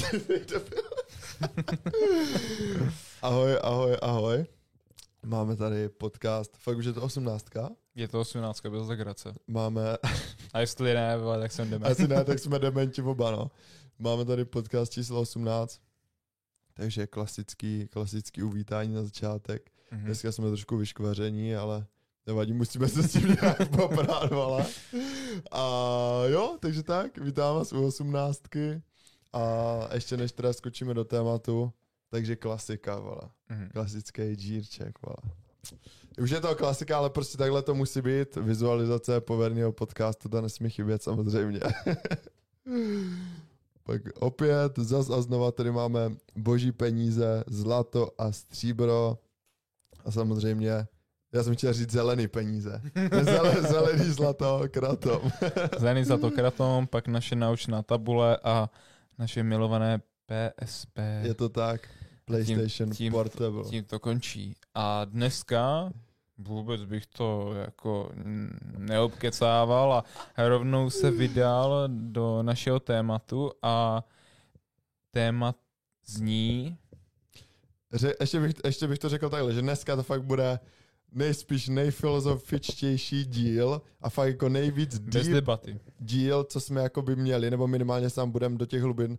ahoj, ahoj, ahoj. Máme tady podcast, fakt už je to osmnáctka. Je to 18, byl zagrace. Máme, A jestli ne, tak jsem jdeme. asi ne, tak jsme dementi oba, no. Máme tady podcast číslo 18. Takže klasický, klasický uvítání na začátek. Mhm. Dneska jsme trošku vyškvaření, ale nevadí, musíme se s tím nějak poprát. A jo, takže tak, vítám vás u osmnáctky. A ještě než teda skočíme do tématu, takže klasika, vole. Mhm. Klasický džírček, vole. Už je to klasika, ale prostě takhle to musí být. Vizualizace poverného podcastu, to nesmí chybět samozřejmě. Pak opět zas a znova tady máme boží peníze, zlato a stříbro. A samozřejmě, já jsem chtěl říct zelený peníze. Zele, zelený zlato, kratom. Zelený za to kratom, pak naše naučná tabule a naše milované PSP. Je to tak. PlayStation tím- tím- Portable. Tím to končí. A dneska vůbec bych to jako neobkecával a rovnou se vydal do našeho tématu a téma zní Ře- ještě, bych, ještě bych to řekl takhle, že dneska to fakt bude nejspíš nejfilozofičtější díl a fakt jako nejvíc bez deep debaty. díl, co jsme jako by měli, nebo minimálně sám budeme do těch hlubin,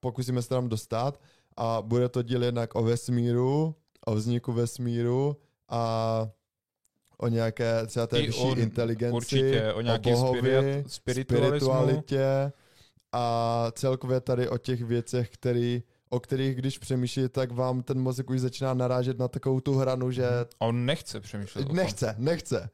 pokusíme se tam dostat a bude to díl jednak o vesmíru, o vzniku vesmíru a o nějaké třeba té I vyšší o- inteligenci, určitě, o nějaký bohovi, spirit- spiritualismu. spiritualitě a celkově tady o těch věcech, který, o kterých když přemýšlíte, tak vám ten mozek už začíná narážet na takovou tu hranu, že A on nechce přemýšlet. Nechce, nechce.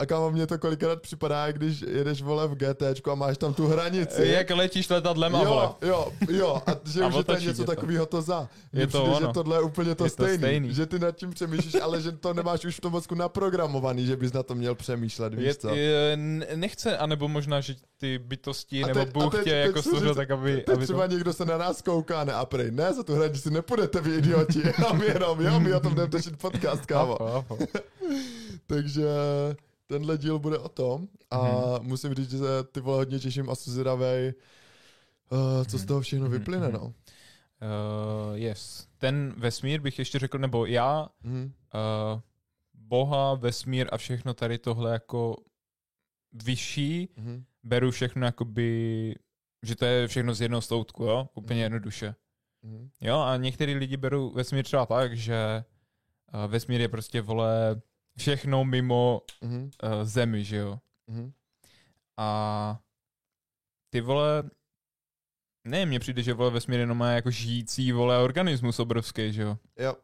A kámo, mně to kolikrát připadá, když jedeš vole v GTčku a máš tam tu hranici. Jak letíš letadlem a vole. jo, jo, jo, a že A už je to otočí něco to. takového to za. Je to přijde, ono. že tohle je úplně to, Je to stejný, stejný. Že ty nad tím přemýšlíš, ale že to nemáš už v tom mozku naprogramovaný, že bys na to měl přemýšlet, víš Je, co? je, nechce, anebo možná, že ty bytosti, A nebo teď- Bůh teď- tě teď jako stvořil říct- tak, aby... Teď aby to... třeba někdo se na nás kouká, ne, a prej, ne, za tu hranici nepůjdete vy idioti, a my jenom, jo, my o tom jdeme podcast, kámo. Takže tenhle díl bude o tom a Mhm. musím říct, že se ty vole hodně těším a jsem zvědavej, uh, co z toho všechno Mhm, vyplyne, mhm. no. Uh, yes. Ten vesmír bych ještě řekl, nebo já, Mhm. uh, Boha, vesmír a všechno tady tohle jako vyšší, Mhm. beru všechno jakoby, že to je všechno z jednoho stoutku, jo? Úplně Mhm. jednoduše. Mhm. Jo, a některý lidi berou vesmír třeba tak, že uh, vesmír je prostě, vole, všechno mimo Mhm. uh, zemi, že jo? Mhm. A ty vole, ne, mně přijde, že vole vesmír jenom má jako žijící vole organismus obrovský, že jo? Jo,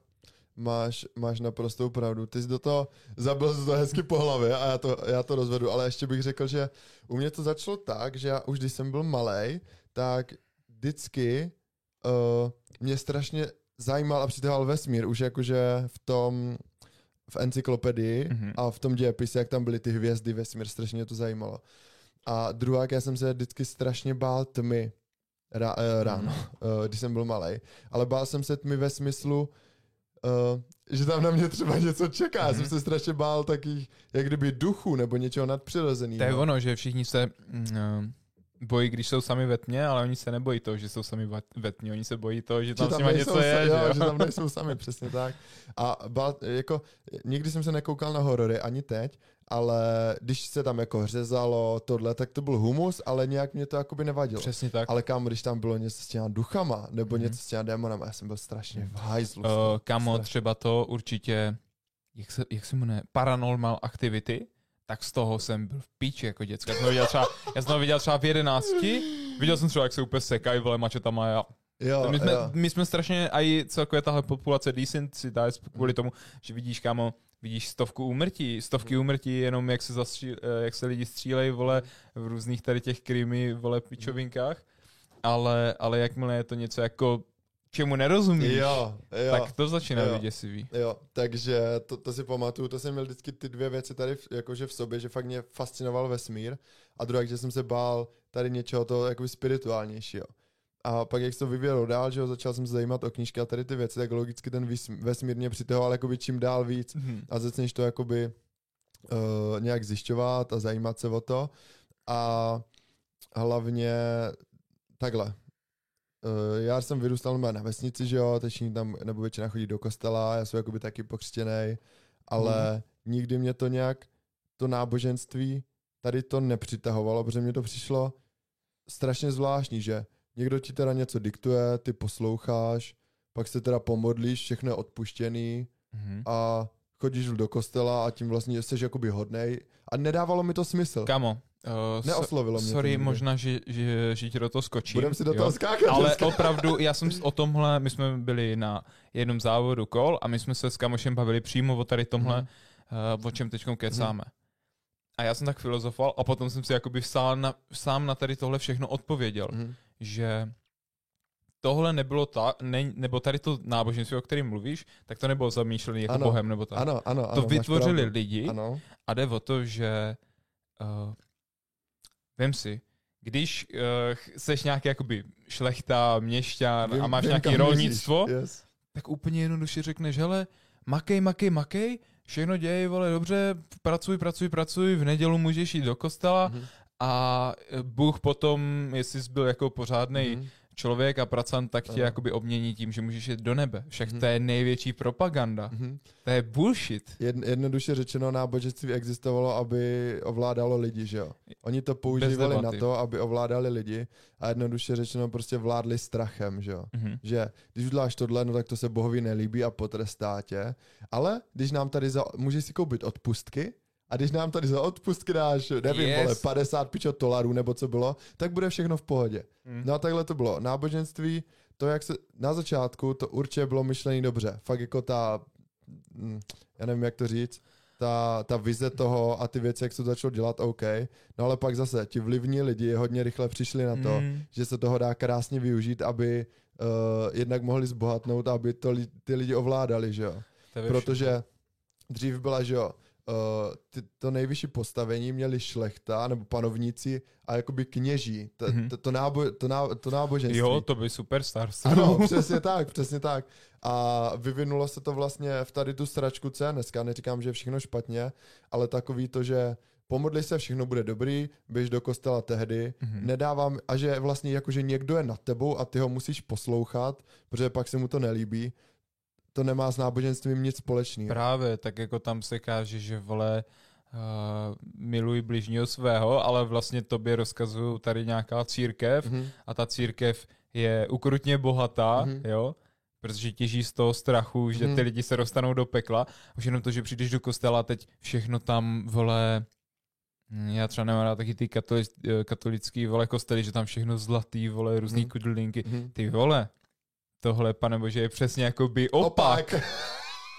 máš, máš naprostou pravdu. Ty jsi do toho zabil jsi to hezky po hlavě a já to, já to rozvedu, ale ještě bych řekl, že u mě to začalo tak, že já už když jsem byl malý, tak vždycky uh, mě strašně zajímal a přitahoval vesmír, už jakože v tom, v encyklopedii Mhm. a v tom dějepise, jak tam byly ty hvězdy, vesmír, strašně mě to zajímalo. A druhá, já jsem se vždycky strašně bál tmy Rá, eh, ráno, eh, když jsem byl malý. Ale bál jsem se tmy ve smyslu, eh, že tam na mě třeba něco čeká. Já jsem Mhm. se strašně bál takých, jak kdyby duchů nebo něčeho nadpřirozeného. To je ono, že všichni se mm, eh, bojí, když jsou sami ve tmě, ale oni se nebojí toho, že jsou sami ve- tmě, oni se bojí toho, že tam, že s nima nejsou něco je, sa- že jo, že tam nejsou sami, přesně tak. A bál, jako, nikdy jsem se nekoukal na horory, ani teď, ale když se tam jako řezalo tohle, tak to byl humus, ale nějak mě to jakoby nevadilo. Přesně tak. Ale kam, když tam bylo něco s těma duchama, nebo Mhm. něco s těma démonama, já jsem byl strašně v hajzlu. Uh, kamo, Strašně. třeba to určitě, jak se, jak se jmenuje, Paranormal Activity, tak z toho jsem byl v píči jako děcka. Já jsem viděl třeba, já jsem viděl třeba v jedenácti, viděl jsem třeba, jak se úplně sekají, vole, mačetama a Jo, my jsme, jo. my jsme strašně, a i celkově tahle populace desensitized kvůli tomu, že vidíš, kámo, vidíš stovku úmrtí, stovky úmrtí, jenom jak se, zastří, eh, jak se lidi střílejí, vole, v různých tady těch krimi, vole, pičovinkách, ale, ale jakmile je to něco jako, čemu nerozumíš, Jo, jo. tak to začíná jo. být děsivý. Jo, takže to, to si pamatuju, to jsem měl vždycky ty dvě věci tady v, jakože v sobě, že fakt mě fascinoval vesmír a druhá, že jsem se bál tady něčeho toho jakoby spirituálnějšího. A pak jak se to vyvíjelo dál, že jo, začal jsem se zajímat o knížky a tady ty věci, tak logicky ten vesmír mě přitahoval jakoby čím dál víc Mhm. a začneš to jakoby uh, nějak zjišťovat a zajímat se o to a hlavně takhle. Uh, já jsem vyrůstal na vesnici, že jo, teď tam, nebo většina chodí do kostela, já jsem jakoby taky pokřtěný, ale hmm. nikdy mě to nějak, to náboženství tady to nepřitahovalo, protože mě to přišlo strašně zvláštní, že někdo ti teda něco diktuje, ty posloucháš, pak se teda pomodlíš, všechno je odpuštěný mm-hmm. a chodíš do kostela a tím vlastně jsi jakoby hodnej a nedávalo mi to smysl. Kamo, Uh, Neoslovilo mě Sorry, možná, že, že, že ti do toho skočím. Budem si do toho skákat. Ale dneska. opravdu, já jsem o tomhle, my jsme byli na jednom závodu kol a my jsme se s kamošem bavili přímo o tady tomhle, mm. uh, o čem teď kecáme. Mm. A já jsem tak filozofoval a potom jsem si jakoby sám na, sám na tady tohle všechno odpověděl, mm. že tohle nebylo ta, ne, nebo tady to náboženství, o kterém mluvíš, tak to nebylo zamýšlené jako ano, bohem, nebo tak. Ano, ano, ano, to vytvořili lidi ano. a jde o to, že uh, vem si, když uh, seš nějaký jakoby šlechta, měšťan vím, a máš vím, nějaký rolnictvo, yes. tak úplně jednoduše řekneš, hele, makej, makej, makej, všechno děje, vole, dobře, pracuj, pracuj, pracuj, v nedělu můžeš jít do kostela mm-hmm. a Bůh potom, jestli jsi byl jako pořádný mm-hmm člověk a pracant tak tě jakoby obmění tím, že můžeš jít do nebe. Však mm-hmm. to je největší propaganda. Mm-hmm. To je bullshit. Jed, jednoduše řečeno, náboženství existovalo, aby ovládalo lidi, že jo? Oni to používali na to, aby ovládali lidi a jednoduše řečeno prostě vládli strachem, že jo? Mm-hmm. Že když uděláš tohle, no tak to se bohovi nelíbí a potrestá tě. Ale když nám tady za, můžeš si koupit odpustky, a když nám tady za odpustky dáš, nevím, yes. vole, 50 pičo dolarů nebo co bylo, tak bude všechno v pohodě. Mm. No a takhle to bylo. Náboženství, to jak se, na začátku to určitě bylo myšlený dobře. Fakt jako ta, hm, já nevím, jak to říct, ta, ta vize toho a ty věci, jak se to začalo dělat, OK. No ale pak zase, ti vlivní lidi hodně rychle přišli na to, mm. že se toho dá krásně využít, aby uh, jednak mohli zbohatnout, aby to li, ty lidi ovládali, že jo. Protože dřív byla, že jo, uh, ty, to nejvyšší postavení měli šlechta nebo panovníci a jakoby kněží. To, mm-hmm. to, to, nábo, to, ná, to náboženství. Jo, to by superstars. Ano, přesně tak, přesně tak. A vyvinulo se to vlastně v tady tu stračku C. Dneska neříkám, že je všechno špatně, ale takový to, že pomodli se, všechno bude dobrý, běž do kostela tehdy, mm-hmm. nedávám, a že vlastně jako, že někdo je nad tebou a ty ho musíš poslouchat, protože pak se mu to nelíbí, to nemá s náboženstvím nic společného. Právě, tak jako tam se káže, že vole, uh, miluj bližního svého, ale vlastně tobě rozkazují tady nějaká církev mm-hmm. a ta církev je ukrutně bohatá, mm-hmm. jo, protože těží z toho strachu, že mm-hmm. ty lidi se dostanou do pekla. Už jenom to, že přijdeš do kostela a teď všechno tam, vole, hm, já třeba nemám rád taky ty katolic, eh, katolický vole kostely, že tam všechno zlatý, vole, různý mm. kudlinky. Mm. Ty vole, tohle, pane bože, je přesně jako by opak. Opak,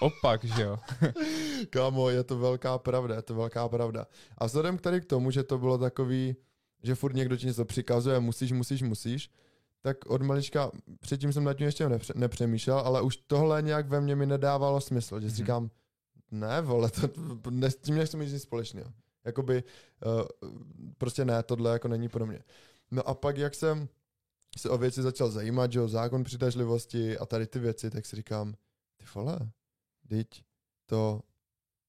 opak že jo. Kámo, je to velká pravda, je to velká pravda. A vzhledem k tady k tomu, že to bylo takový, že furt někdo ti něco přikazuje, musíš, musíš, musíš, tak od malička, předtím jsem nad tím ještě nepře- nepřemýšlel, ale už tohle nějak ve mně mi nedávalo smysl, že si mm-hmm. říkám, ne, vole, to, ne, s tím nechci mít nic společného. Jakoby, uh, prostě ne, tohle jako není pro mě. No a pak, jak jsem se o věci začal zajímat, že o zákon přitažlivosti a tady ty věci, tak si říkám, ty vole, teď to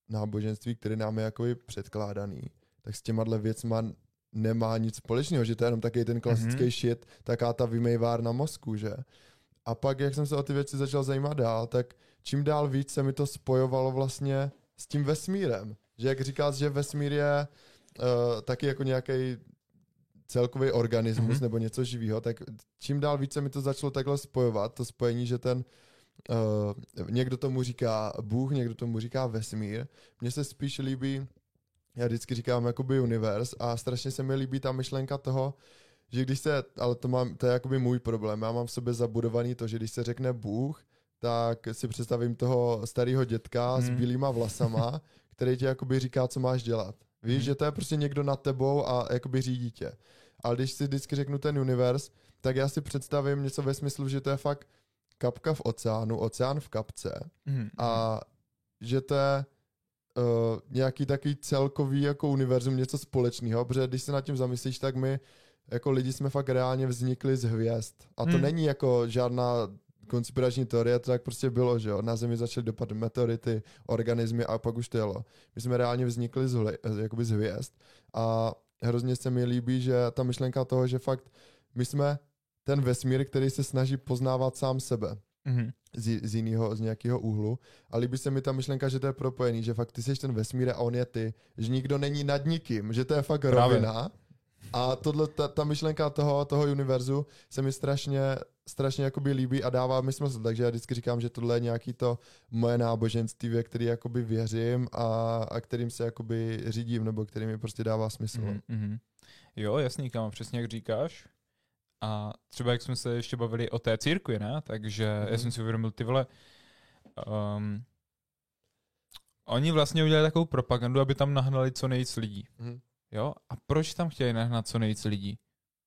náboženství, které nám je jakoby předkládaný, tak s těma věcma nemá nic společného, že to je jenom taky ten klasický mm-hmm. shit, taká ta vymejvárna mozku, že? A pak, jak jsem se o ty věci začal zajímat dál, tak čím dál víc se mi to spojovalo vlastně s tím vesmírem. Že jak říkáš, že vesmír je uh, taky jako nějaký celkový organismus mm-hmm. nebo něco živého, tak čím dál více mi to začalo takhle spojovat, to spojení, že ten uh, někdo tomu říká Bůh, někdo tomu říká vesmír. Mně se spíš líbí, já vždycky říkám jakoby univerz a strašně se mi líbí ta myšlenka toho, že když se, ale to, mám, to je jakoby můj problém, já mám v sobě zabudovaný to, že když se řekne Bůh, tak si představím toho starého dětka mm. s mhm. bílýma vlasama, který ti jakoby říká, co máš dělat. Víš, hmm. že to je prostě někdo nad tebou a jakoby řídí tě. Ale když si vždycky řeknu ten univerz, tak já si představím něco ve smyslu, že to je fakt kapka v oceánu, oceán v kapce hmm. a že to je uh, nějaký takový celkový jako univerzum, něco společného, protože když se nad tím zamyslíš, tak my jako lidi jsme fakt reálně vznikli z hvězd. A to hmm. není jako žádná konspirační teorie, to tak prostě bylo, že jo. Na Zemi začaly dopadat meteority, organismy a pak už to jelo. My jsme reálně vznikli z, hli, jakoby z hvězd a hrozně se mi líbí, že ta myšlenka toho, že fakt my jsme ten vesmír, který se snaží poznávat sám sebe Mhm. z, z jiného, z nějakého úhlu. A líbí se mi ta myšlenka, že to je propojený, že fakt ty jsi ten vesmír a on je ty, že nikdo není nad nikým, že to je fakt Právě. rovina. A tohle, ta, ta myšlenka toho, toho univerzu se mi strašně, strašně jakoby líbí a dává mi smysl. Takže já vždycky říkám, že tohle je nějaký to moje náboženství, ve který jakoby věřím a, a kterým se jakoby řídím, nebo který mi prostě dává smysl. Mhm, mhm. Jo, jasný, kámo, přesně jak říkáš. A třeba jak jsme se ještě bavili o té církvi, ne? Takže já Mhm. jsem si uvědomil, ty vole, um, oni vlastně udělali takovou propagandu, aby tam nahnali co nejvíc lidí. Mhm. Jo? A proč tam chtějí nahnat co nejvíc lidí?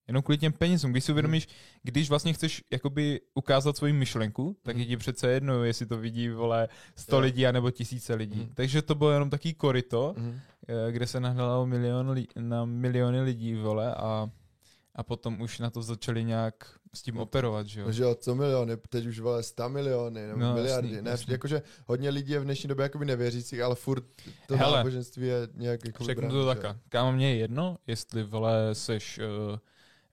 Jenom kvůli těm penězům. Když si uvědomíš, když vlastně chceš jakoby ukázat svoji myšlenku, tak je Mhm. ti přece jedno, jestli to vidí, vole, 100 Jo. lidí anebo tisíce lidí. Mhm. Takže to bylo jenom taký korito, Mhm. eh, kde se nahnalo milion li- na miliony lidí, vole, a, a potom už na to začali nějak s tím operovat, že jo? No, že jo, co miliony, teď už vole 100 miliony nebo No, no, jasný, miliardy. ne, jasný. jakože hodně lidí je v dnešní době jakoby nevěřících, ale furt to Hele, náboženství je nějak jako Řeknu to takhle. Kámo, mně je jedno, jestli, vole, seš uh,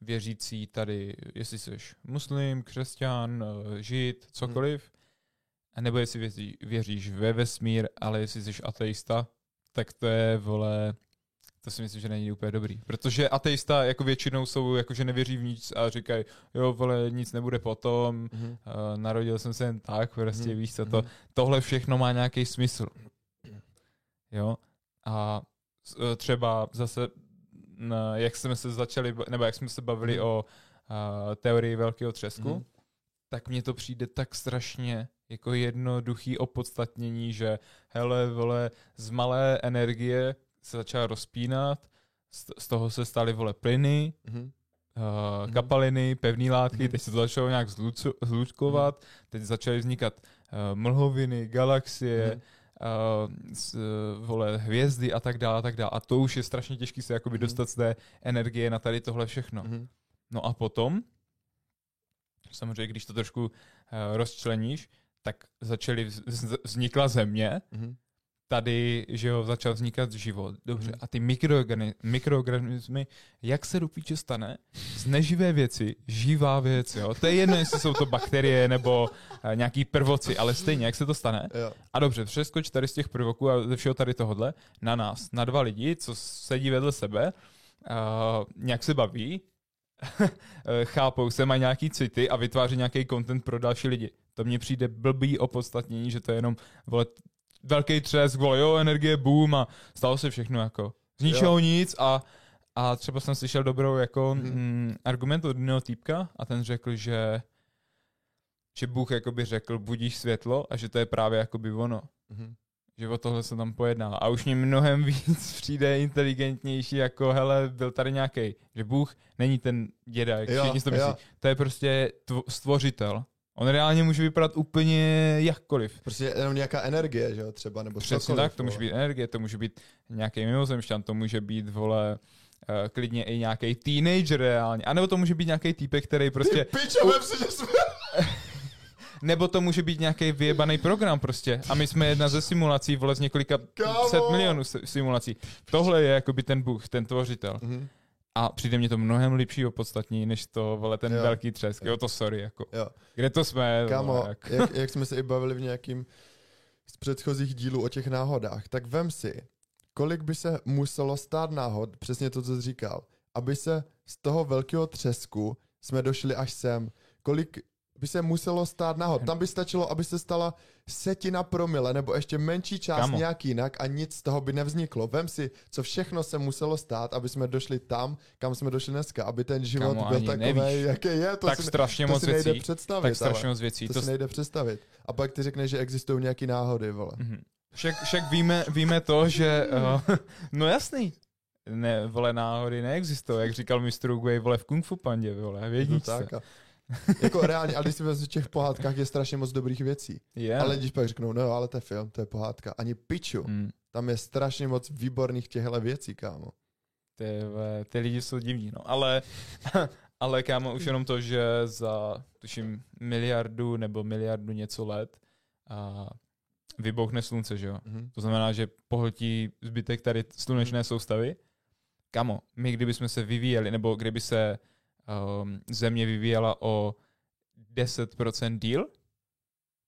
věřící tady, jestli seš muslim, křesťan, uh, žid, cokoliv, a nebo jestli věří, věříš ve vesmír, ale jestli jsi ateista, tak to je, vole, to si myslím, že není úplně dobrý. Protože ateista jako většinou jsou, jako že nevěří v nic a říkají, jo, vole, nic nebude potom, Mhm. uh, narodil jsem se jen tak, prostě Mhm, víš co, to, mhm. tohle všechno má nějaký smysl. Jo? A eh, třeba zase, jak jsme se začali, nebo jak jsme se bavili Mhm. o uh, teorii velkého třesku, Mhm. tak mně to přijde tak strašně jako jednoduchý opodstatnění, že hele, vole, z malé energie se začala rozpínat, z, toho se staly, vole, plyny, Mhm. uh, kapaliny, pevné látky, Mhm. teď se to začalo nějak zlučkovat, teď začaly vznikat uh, mlhoviny, galaxie, Mhm. Uh, vole, hvězdy a tak dále, a tak dále. A to už je strašně těžké se jakoby Mhm. dostat z té energie na tady tohle všechno. Mhm. No a potom, samozřejmě, když to trošku uh, rozčleníš, tak začaly, vz- vz- vznikla země, Mhm. Tady, že jo, začal vznikat život. Dobře. Mhm. A ty mikroorgani- mikroorganismy, jak se do píče stane z neživé věci živá věc, jo? To je jedno, jestli jsou to bakterie nebo uh, nějaký prvoci, ale stejně, jak se to stane. Jo. A dobře, přeskoč tady z těch prvoků a ze všeho tady tohodle na nás, na dva lidi, co sedí vedle sebe, uh, nějak se baví, eh, chápou se, mají nějaký city a vytváří nějaký content pro další lidi. To mně přijde blbý opodstatnění, že to je jenom vole, velký třesk, vole, jo, energie, boom a stalo se všechno jako z ničeho Jo. nic a a třeba jsem slyšel dobrou jako Mhm. mm, argument od jednoho týpka a ten řekl, že že Bůh jakoby řekl budíš světlo a že to je právě jakoby ono. Mhm. Že o tohle se tam pojedná. A už mi mnohem víc přijde inteligentnější, jako hele, byl tady nějaký, že Bůh není ten děda, jak Jo, všichni to myslí. jo. To je prostě tvo- stvořitel. On reálně může vypadat úplně jakkoliv. Prostě jenom nějaká energie, že jo, třeba, nebo Přesně cokoliv, tak, to může být energie, to může být nějaký mimozemšťan, to může být, vole, eh, klidně i nějaký teenager reálně. A nebo to může být nějaký týpek, který prostě... Ty pičo, vem si, že jsme... Nebo to může být nějaký vyjebaný program prostě. A my jsme jedna ze simulací, vole, z několika Kámo! set milionů si- simulací. Tohle je jakoby ten Bůh, ten tvořitel. Mhm. A přijde mě to mnohem lepší opodstatnění, než to, vole, ten Jo. velký třesk. Jo, to sorry, jako. Jo. Kde to jsme? Kámo, vole, jak... jak, jak jsme se i bavili v nějakým z předchozích dílů o těch náhodách, tak vem si, kolik by se muselo stát náhod, přesně to, co jsi říkal, aby se z toho velkého třesku jsme došli až sem. Kolik by se muselo stát náhod. Tam by stačilo, aby se stala setina promile, nebo ještě menší část Kámo. nějak jinak a nic z toho by nevzniklo. Vem si, co všechno se muselo stát, aby jsme došli tam, kam jsme došli dneska, aby ten život Kámo, byl takový, jaký je. To tak si, strašně to moc si nejde věcí. představit. Tak strašně moc věcí. To, To, si nejde představit. A pak ty řekneš, že existují nějaký náhody, vole. Mhm. Však, však víme, víme to, že... Uh, no jasný. Ne, vole, náhody neexistují, jak říkal Mr. Uguay, vole, v Kung Fu pandě, vole, v No jedničce. tak a, jako reálně, ale když si vezmeš v těch pohádkách je strašně moc dobrých věcí. Je. Ale když pak řeknou, no jo, ale to je film, to je pohádka. Ani piču. Mm. Tam je strašně moc výborných těchto věcí, kámo. Ty, ty lidi jsou divní, no. Ale, ale kámo, už jenom to, že za, tuším, miliardu nebo miliardu něco let a vybouchne slunce, že jo. Mhm. To znamená, že pohltí zbytek tady slunečné soustavy. Kamo, my kdybychom se vyvíjeli, nebo kdyby se um, země vyvíjela o 10% díl,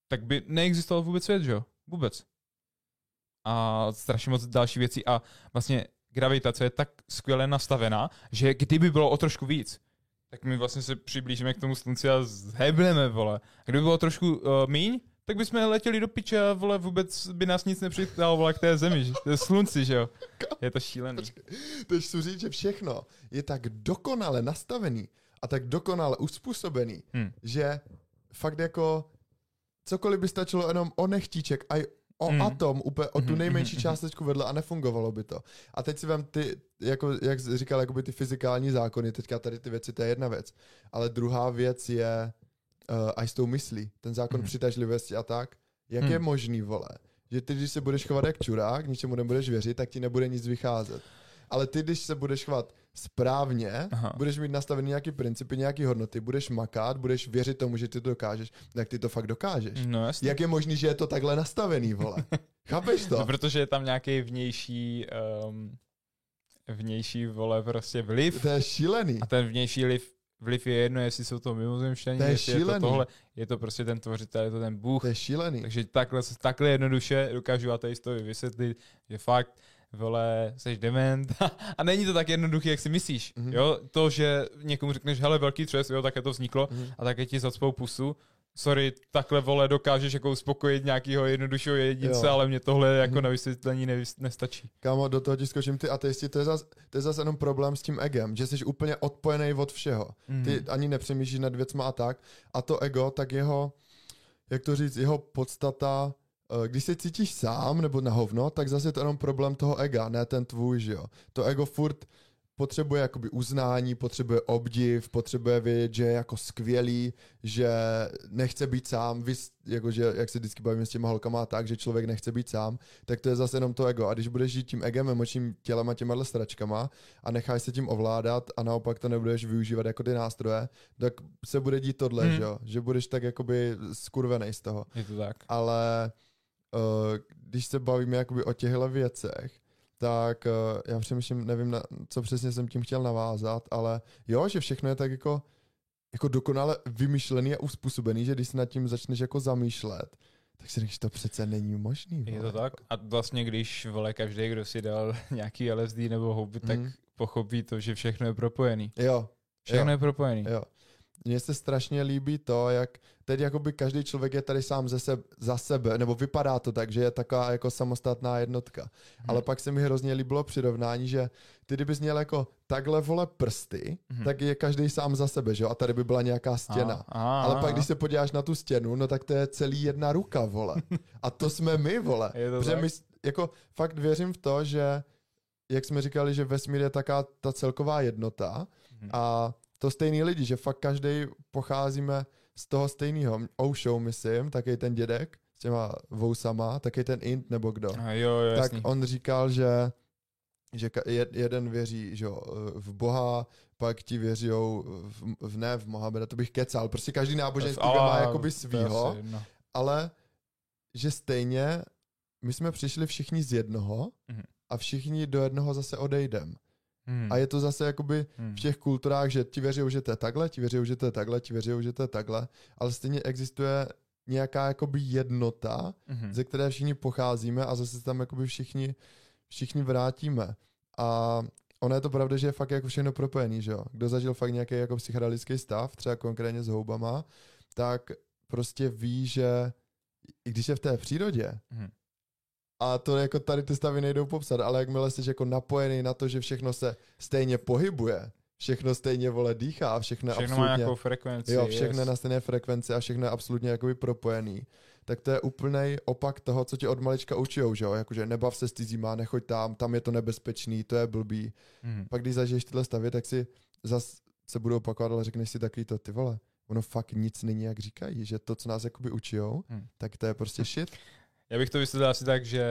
tak by neexistoval vůbec svět, že jo? Vůbec. A strašně moc další věcí a vlastně gravitace je tak skvěle nastavená, že kdyby bylo o trošku víc, tak my vlastně se přiblížíme k tomu slunci a zhebneme, vole. A kdyby bylo trošku uh, míň, tak bychom letěli do piče a vole, vůbec by nás nic nepřitálo vole, k té zemi, že? To je slunci, že jo? Je to šílený. To chci říct, že všechno je tak dokonale nastavený a tak dokonale uspůsobený, Hmm. že fakt jako cokoliv by stačilo jenom o nechtíček a i o Hmm. atom, úplně o tu Mhm, nejmenší mhm, částečku vedle a nefungovalo by to. A teď si vem ty, jako, jak říkal, jakoby ty fyzikální zákony, teďka tady ty věci, to je jedna věc. Ale druhá věc je uh, až s tou myslí, ten zákon Mhm. přitažlivosti a tak. Jak Hmm. je možný, vole, že ty, když se budeš chovat jak čurák, ničemu nebudeš věřit, tak ti nebude nic vycházet. Ale ty, když se budeš chovat správně, Aha. budeš mít nastavený nějaký principy, nějaký hodnoty, budeš makat, budeš věřit tomu, že ty to dokážeš, tak ty to fakt dokážeš. No jasně. Jak je možný, že je to takhle nastavený, vole? Chápeš to? No, protože je tam nějaký vnější um, vnější vole prostě vliv To je šílený. a ten vnější vliv, vliv je jedno, jestli jsou to mimozemšťani, To je jestli je to šílený. tohle, je to prostě ten tvořitel, je to ten Bůh. To je šílený. Takže takhle, takhle jednoduše dokážu ateistovi vysvětlit, že fakt, vole, jsi dement a není to tak jednoduché, jak si myslíš. Mhm. Jo, to, že někomu řekneš, hele, velký třes, jo, také to vzniklo Mhm. a také ti zacpou pusu, sorry, takhle vole dokážeš jako uspokojit nějakého jednoduššího jedince, Jo. ale mě tohle jako Mhm. na vysvětlení nevys- nestačí. Kámo, do toho ti skočím ty ateisti, to je zas, to je zas jenom problém s tím egem, že jsi úplně odpojený od všeho. Mhm. Ty ani nepřemýšlíš nad věcma a tak. A to ego, tak jeho, jak to říct, jeho podstata, eh, když se cítíš sám nebo na hovno, tak zase je to jenom problém toho ega, ne ten tvůj, že jo. To ego furt potřebuje jakoby uznání, potřebuje obdiv, potřebuje vědět, že je jako skvělý, že nechce být sám, vy, jakože, jak se vždycky bavíme s těma holkama a tak, že člověk nechce být sám, tak to je zase jenom to ego. A když budeš žít tím egem, emočním tělem a těma stračkama a necháš se tím ovládat a naopak to nebudeš využívat jako ty nástroje, tak se bude dít tohle, Hmm. že? Že budeš tak jakoby skurvený z toho. Je to tak. Ale uh, když se bavíme jakoby o těchto věcech, tak uh, já přemýšlím, nevím, na, co přesně jsem tím chtěl navázat, ale jo, že všechno je tak jako, jako dokonale vymyšlený a uspůsobený, že když se nad tím začneš jako zamýšlet, tak si řekneš, to přece není možný. Je vole. to tak. A vlastně, když vole každý, kdo si dal nějaký LSD nebo houby, tak Mhm. pochopí to, že všechno je propojený. Jo, Všechno Jo. je propojený. jo. Mně se strašně líbí to, jak teď jakoby každý člověk je tady sám ze sebe, za sebe, nebo vypadá to tak, že je taková jako samostatná jednotka. Mhm. Ale pak se mi hrozně líbilo přirovnání, že ty kdybys měl jako takhle vole prsty, Mhm. tak je každý sám za sebe, že jo? A tady by byla nějaká stěna. A, a, Ale pak, když se podíváš na tu stěnu, no tak to je celý jedna ruka, vole. A to jsme my, vole. Je to Protože tak? my, jako fakt věřím v to, že jak jsme říkali, že vesmír je taká ta celková jednota Mhm. a to stejný lidi, že fakt každý pocházíme z toho stejného. Osho, myslím, taky ten dědek s těma vousama, taky ten Int nebo kdo. A jo, jo, tak jasný. on říkal, že že jeden věří že jo, v Boha, pak ti věří v, v ne v Mohameda, to bych kecal. Prostě každý náboženství Ale má jakoby svýho, ale že stejně my jsme přišli všichni z jednoho Mhm. a všichni do jednoho zase odejdem. Hmm. A je to zase jakoby Hmm. v těch kulturách, že ti věří, že to je takhle, ti věří, že to je takhle, ti věří, že to je takhle, ale stejně existuje nějaká jakoby jednota, Mhm. ze které všichni pocházíme a zase se tam jakoby všichni, všichni vrátíme. A ono je to pravda, že je fakt jako všechno propojený, že jo. Kdo zažil fakt nějaký jako psychedelický stav, třeba konkrétně s houbama, tak prostě ví, že i když je v té přírodě, Mhm. A to jako tady ty stavy nejdou popsat, ale jakmile jsi jako napojený na to, že všechno se stejně pohybuje, všechno stejně vole dýchá a všechno, Všechno má absolutně... nějakou frekvenci. Jo, všechno yes. na stejné frekvenci a všechno je absolutně jakoby propojený. Tak to je úplný opak toho, co tě od malička učijou, že jo? Jakože nebav se s cizíma, nechoď tam, tam je to nebezpečný, to je blbý. Mhm. Pak když zažiješ tyhle stavy, tak si zas se budou opakovat, ale řekneš si takový to, ty vole, ono fakt nic není, jak říkají, že to, co nás jakoby učijou, Hmm. tak to je prostě shit. Já bych to vysvětlil asi tak, že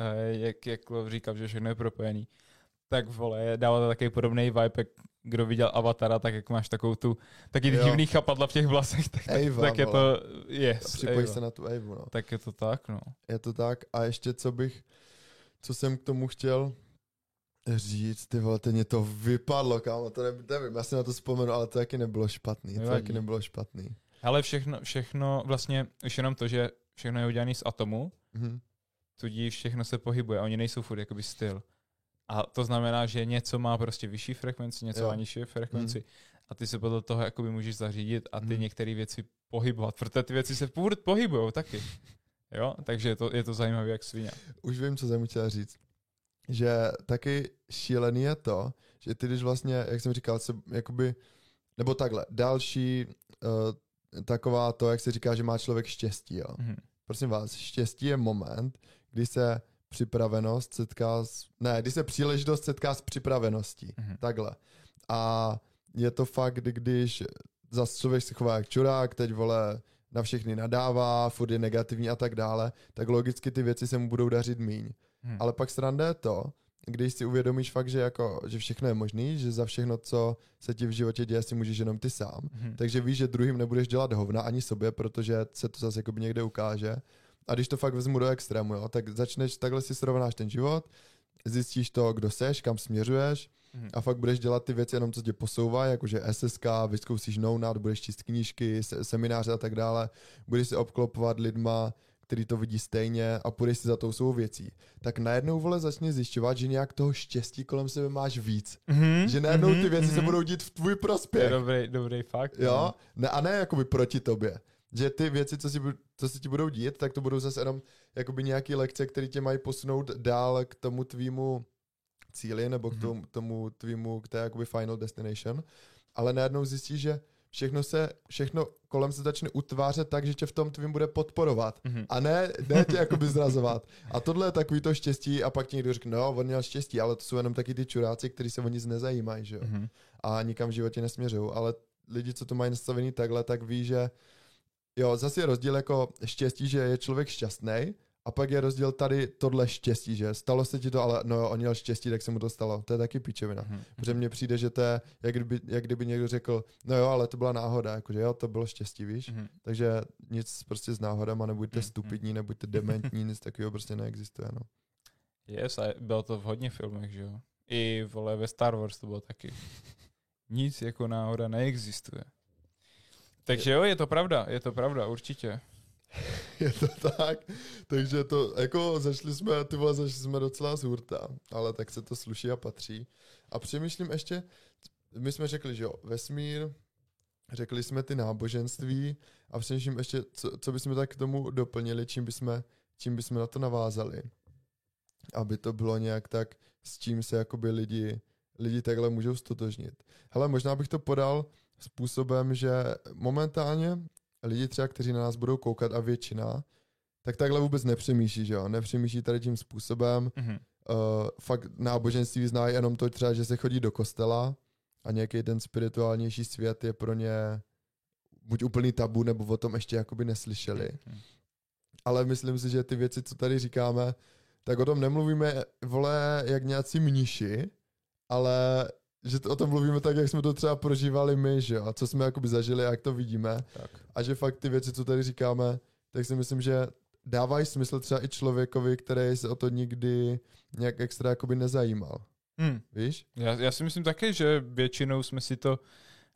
eh, jak, jak říkal, že všechno je propojený, tak vole, dává to takový podobný vibe, jak kdo viděl Avatara, tak jak máš takovou tu, taky Jo. divný chapadla v těch vlasech, tak, tak, Eva, tak je vole. to, yes, Připojí se na tu Evu, no. Tak je to tak, no. Je to tak. A ještě co bych, co jsem k tomu chtěl říct, ty vole, teď mě to vypadlo, kámo, to ne, nevím, já si na to vzpomenu, ale to taky nebylo špatný, Nevadí. to taky nebylo špatný. Ale všechno, všechno vlastně, už jenom to, že všechno je udělané z atomu, Mhm. tudíž všechno se pohybuje, oni nejsou furt jakoby styl. A to znamená, že něco má prostě vyšší frekvenci, něco Jo. má nižší frekvenci. A ty se podle toho jakoby můžeš zařídit a ty Mhm. některé věci pohybovat, protože ty věci se furt pohybují taky. Jo, takže je to, je to zajímavé jak svině. Už vím, co jsem chtěl říct. Že taky šílený je to, že ty když vlastně, jak jsem říkal, se jakoby, nebo takhle, další uh, taková to, jak se říká, že má člověk štěstí, jo. Mhm. Prosím vás, štěstí je moment, kdy se připravenost setká s, ne, kdy se příležitost setká s připraveností. Mhm. Takhle. A je to fakt, když zase člověk se chová jak čurák, teď vole na všechny nadává, furt je negativní a tak dále, tak logicky ty věci se mu budou dařit míň. Mhm. Ale pak sranda je to, když si uvědomíš fakt, že, jako, že všechno je možný, že za všechno, co se ti v životě děje, si můžeš jenom ty sám. Mhm. Takže víš, že druhým nebudeš dělat hovna ani sobě, protože se to zase jakoby někde ukáže. A když to fakt vezmu do extrému, jo, tak začneš, takhle si srovnáš ten život, zjistíš to, kdo seš, kam směřuješ Mhm. a fakt budeš dělat ty věci jenom, co tě posouvá, jakože SSK, vyzkoušíš nounat, budeš číst knížky, se, semináře a tak dále, budeš se obklopovat lidma, který to vidí stejně a půjdeš si za tou svou věcí. Tak najednou vole začni zjišťovat, že nějak toho štěstí kolem sebe máš víc. Mhm, Že najednou ty mhm, věci se mhm. budou dít v tvůj To je prospěch. dobrý, dobrý fakt. no. Jo? Ne, a ne jakoby proti tobě. Že ty věci, co, si, co se ti budou dít, tak to budou zase jenom jakoby nějaký lekce, které tě mají posunout dál k tomu tvýmu cíli, nebo k Mhm. tomu, tomu tvýmu, k té jakoby final destination. Ale najednou zjistíš, že všechno se, všechno kolem se začne utvářet tak, že tě v tom tvým bude podporovat. Mhm. A ne, ne tě jakoby zrazovat. A tohle je takový to štěstí a pak ti někdo řekne, no, on měl štěstí, ale to jsou jenom taky ty čuráci, kteří se o nic nezajímají, že jo Mhm. a nikam v životě nesměřují. Ale lidi, co to mají nastavený takhle, tak ví, že jo, zase je rozdíl jako štěstí, že je člověk šťastný, a pak je rozdíl tady tohle štěstí, že stalo se ti to, ale no jo, on měl štěstí, tak se mu to stalo. To je taky píčovina. Mhm. Protože mně přijde, že to je, jak kdyby, jak kdyby někdo řekl, no jo, ale to byla náhoda, jakože jo, to bylo štěstí, víš. Mhm. Takže nic prostě s náhodama, nebuďte Mhm. stupidní, nebuďte dementní, nic takového prostě neexistuje, no. Yes, a bylo to v hodně filmech, že jo. I vole ve Star Wars to bylo taky. Nic jako náhoda neexistuje. Takže jo, je to pravda, je to pravda, určitě. Je to tak, takže to, jako začali jsme, ty vole, začali jsme docela z hurta, ale tak se to sluší a patří. A přemýšlím ještě, my jsme řekli, že jo, vesmír, řekli jsme ty náboženství a přemýšlím ještě, co, co bychom tak k tomu doplnili, čím bychom, čím bychom na to navázali. Aby to bylo nějak tak, s čím se jakoby lidi, lidi takhle můžou stotožnit. Hele, možná bych to podal způsobem, že momentálně lidi třeba, kteří na nás budou koukat a většina, tak takhle vůbec nepřemýšlí, že jo? Nepřemýšlí tady tím způsobem. Mhm. Uh, fakt náboženství zná jenom to třeba, že se chodí do kostela a nějaký ten spirituálnější svět je pro ně buď úplný tabu, nebo o tom ještě jakoby neslyšeli. Mhm. Ale myslím si, že ty věci, co tady říkáme, tak o tom nemluvíme, vole, jak nějací mniši, ale že to, o tom mluvíme tak, jak jsme to třeba prožívali my, že jo? A co jsme jakoby zažili a jak to vidíme. Tak. A že fakt ty věci, co tady říkáme, tak si myslím, že dávají smysl třeba i člověkovi, který se o to nikdy nějak extra jakoby nezajímal. Hmm. Víš? Já, já si myslím také, že většinou jsme si to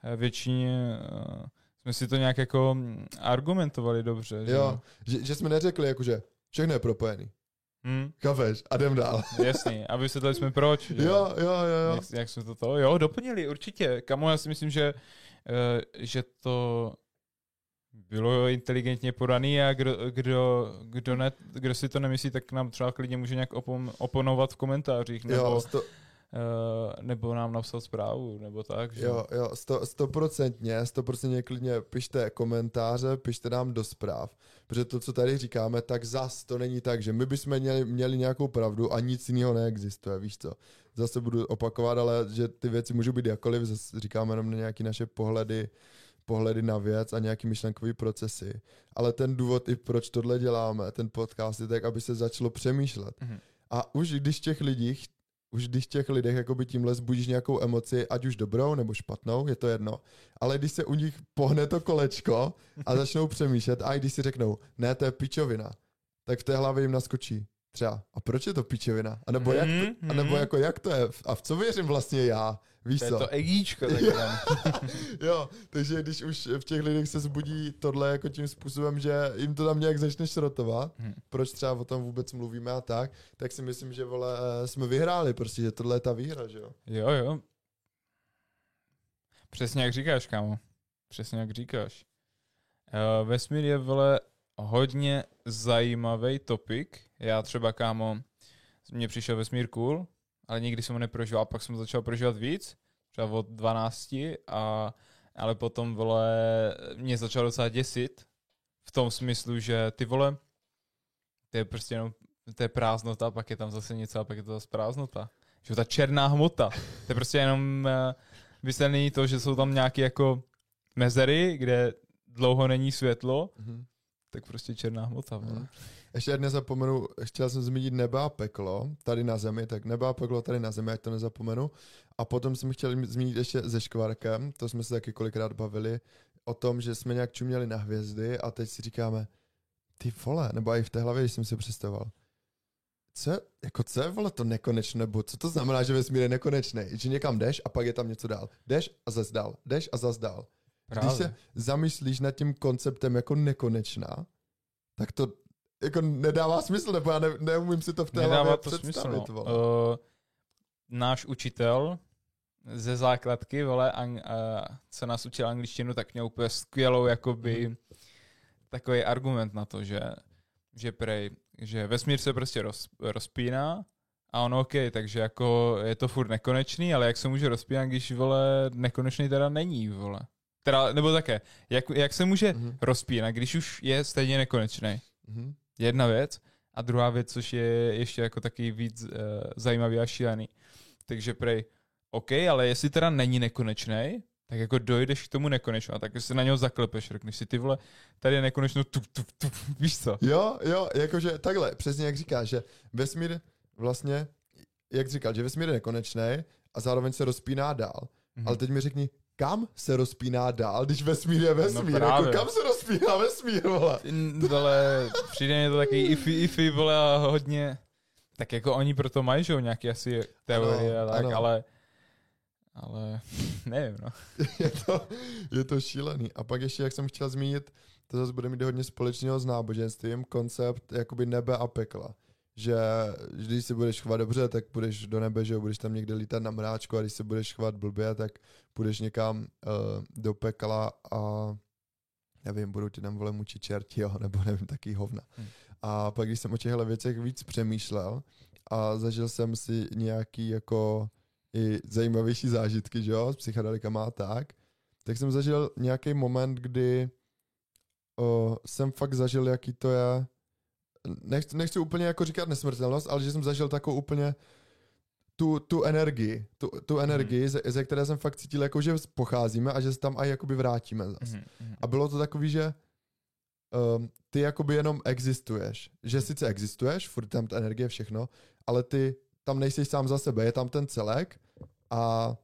eh, většině eh, jsme si to nějak jako argumentovali dobře. Že? Jo. Že, že jsme neřekli, jakože všechno je propojený. Hmm, Chápeš? A jdem dál. jasný, a vysvětlili jsme proč. Jo, jo, jo, jo. Jak, jak jsme to to, jo, doplnili, určitě. Kamo, já si myslím, že, eh, že to bylo inteligentně podaný a kdo, kdo, kdo, ne, kdo si to nemyslí, tak nám třeba klidně může nějak opom, oponovat v komentářích, nebo, Jo, sto, eh, nebo nám napsat zprávu, nebo tak. Že? jo, jo, sto, stoprocentně, stoprocentně klidně pište komentáře, pište nám do zpráv, protože to, co tady říkáme, tak zas to není tak, že my bychom měli, měli nějakou pravdu a nic jiného neexistuje, víš co. Zase budu opakovat, ale že ty věci můžou být jakoliv, zase říkáme jenom na nějaké naše pohledy, pohledy na věc a nějaký myšlenkový procesy. Ale ten důvod i proč tohle děláme, ten podcast je tak, aby se začalo přemýšlet. Mhm. A už když těch lidí, už když těch lidech jakoby tímhle zbudíš nějakou emoci, ať už dobrou nebo špatnou, je to jedno. Ale když se u nich pohne to kolečko a začnou přemýšlet a i když si řeknou, ne, to je pičovina, tak v té hlavě jim naskočí. Třeba, a proč je to pičovina? A nebo, jak, to, a nebo mhm. jako jak to je? A v co věřím vlastně já? Víš To je co? to egíčko jo, takže když už v těch lidech se zbudí tohle jako tím způsobem, že jim to tam nějak začne šrotovat, Hm. proč třeba o tom vůbec mluvíme a tak, tak si myslím, že vole, eh, jsme vyhráli, prostě, že tohle je ta výhra, že jo? Jo, jo. Přesně jak říkáš, kámo. Přesně jak říkáš. Uh, vesmír je, vole, hodně zajímavý topik. Já třeba, kámo, mně přišel vesmír cool, ale nikdy jsem ho neprožíval, pak jsem začal prožívat víc, třeba od 12, a, ale potom, vole, mě začalo docela děsit, v tom smyslu, že ty vole, to je prostě jenom, to je prázdnota, pak je tam zase něco a pak je to zase prázdnota. Že ta černá hmota, to je prostě jenom vysvětlení to, že jsou tam nějaké jako mezery, kde dlouho není světlo, Mhm. tak prostě černá hmota. Vole. Mhm. Ještě nezapomenu, chtěl jsem zmínit nebe a peklo tady na zemi, tak nebe a peklo tady na zemi, ať to nezapomenu. A potom jsem chtěl zmínit ještě se Škvarkem, to jsme se taky kolikrát bavili, o tom, že jsme nějak čuměli na hvězdy a teď si říkáme, ty vole, nebo i v té hlavě, když jsem si představoval, co, je- jako co je, vole, to nekonečné, nebo co to znamená, že vesmír je nekonečný, že někam jdeš a pak je tam něco dál. Jdeš a zas dál, jdeš a zas dál. Když Právě. se zamyslíš nad tím konceptem jako nekonečná, tak to jako nedává smysl, nebo já ne, neumím si to v té Nedává hlavě to smysl, představit. no. vole. Uh, náš učitel ze základky, vole, ang, uh, co nás učil angličtinu, tak měl úplně skvělou, jakoby, Mhm. takový argument na to, že, že prej, že vesmír se prostě roz, rozpíná a ono OK, takže jako je to furt nekonečný, ale jak se může rozpínat, když, vole, nekonečný teda není, vole. Teda, nebo také, jak, jak se může Mhm. rozpínat, když už je stejně nekonečný? Mhm. Jedna věc. A druhá věc, což je ještě jako taky víc uh, zajímavý a šílený. Takže prej, OK, ale jestli teda není nekonečný, tak jako dojdeš k tomu nekonečnu a tak se na něho zaklepeš, řekneš si ty vole, tady je nekonečno, tu, tu, tu, víš co? Jo, jo, jakože takhle, přesně jak říkáš, že vesmír vlastně, jak říkal, že vesmír je nekonečný a zároveň se rozpíná dál. Mhm. Ale teď mi řekni, kam se rozpíná dál, když vesmír je vesmír? No právě. jako kam se rozpíná vesmír, vole? Vole, přijde mi to takový ify, ify, vole, a hodně, tak jako oni proto mají, že jo, nějaké asi teorie Ano, tak, ano. ale, ale nevím, no. je, to, je to šílený. A pak ještě, jak jsem chtěl zmínit, to zase bude mít hodně společného s náboženstvím, koncept jakoby nebe a pekla. Že když se budeš chovat dobře, tak půjdeš do nebe, že jo, budeš tam někde lítat na mráčku a když se budeš chovat blbě, tak půjdeš někam uh, do pekla a nevím, budou ti tam vole mučit čerti, jo, nebo nevím, taký hovna. Hmm. A pak, když jsem o těchto věcech víc přemýšlel a zažil jsem si nějaký jako i zajímavější zážitky, že jo, s psychedelikama a tak, tak jsem zažil nějaký moment, kdy o, jsem fakt zažil, jaký to je, nechci, nechci úplně jako říkat nesmrtelnost, ale že jsem zažil takovou úplně tu, tu energii, tu, tu energii, Mhm. ze, ze které jsem fakt cítil, jako že pocházíme a že se tam aj jakoby vrátíme zas. Mhm, mhm. A bylo to takový, že um, ty jakoby jenom existuješ. Že sice existuješ, furt tam ta energie, všechno, ale ty tam nejsi sám za sebe, je tam ten celek a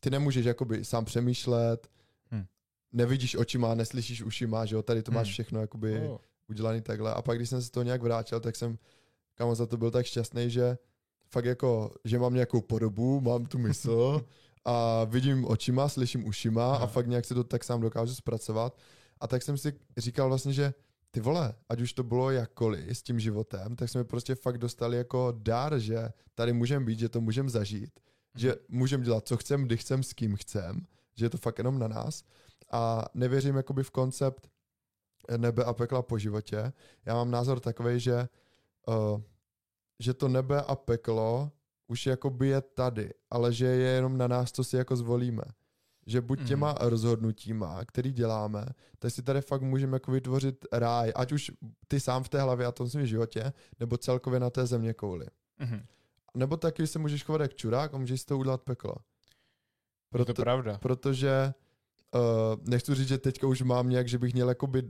ty nemůžeš jakoby sám přemýšlet, Hm. nevidíš očima, neslyšíš ušima, že jo, tady to máš Hm. všechno jakoby Oh. Udělaný takhle. A pak, když jsem se toho nějak vrátil, tak jsem kamo za to byl tak šťastný, že fakt jako, že mám nějakou podobu, mám tu mysl a vidím očima, slyším ušima a fakt nějak se to tak sám dokážu zpracovat. A tak jsem si říkal vlastně, že ty vole, ať už to bylo jakkoliv s tím životem, tak jsme prostě fakt dostali jako dar, že tady můžeme být, že to můžeme zažít, že můžeme dělat, co chcem, kdy chcem, s kým chcem, že je to fakt jenom na nás. A nevěřím jakoby v koncept nebe a pekla po životě. Já mám názor takový, že, uh, že to nebe a peklo už jakoby je tady, ale že je jenom na nás, co si jako zvolíme. Že buď Mhm. těma rozhodnutíma, který děláme, tak si tady fakt můžeme jako vytvořit ráj, ať už ty sám v té hlavě a tom svém životě, nebo celkově na té země kouli. Mhm. Nebo taky se můžeš chovat jak čurák a můžeš si to udělat peklo. Je to pravda. protože uh, nechci říct, že teďka už mám nějak, že bych měl jakoby uh,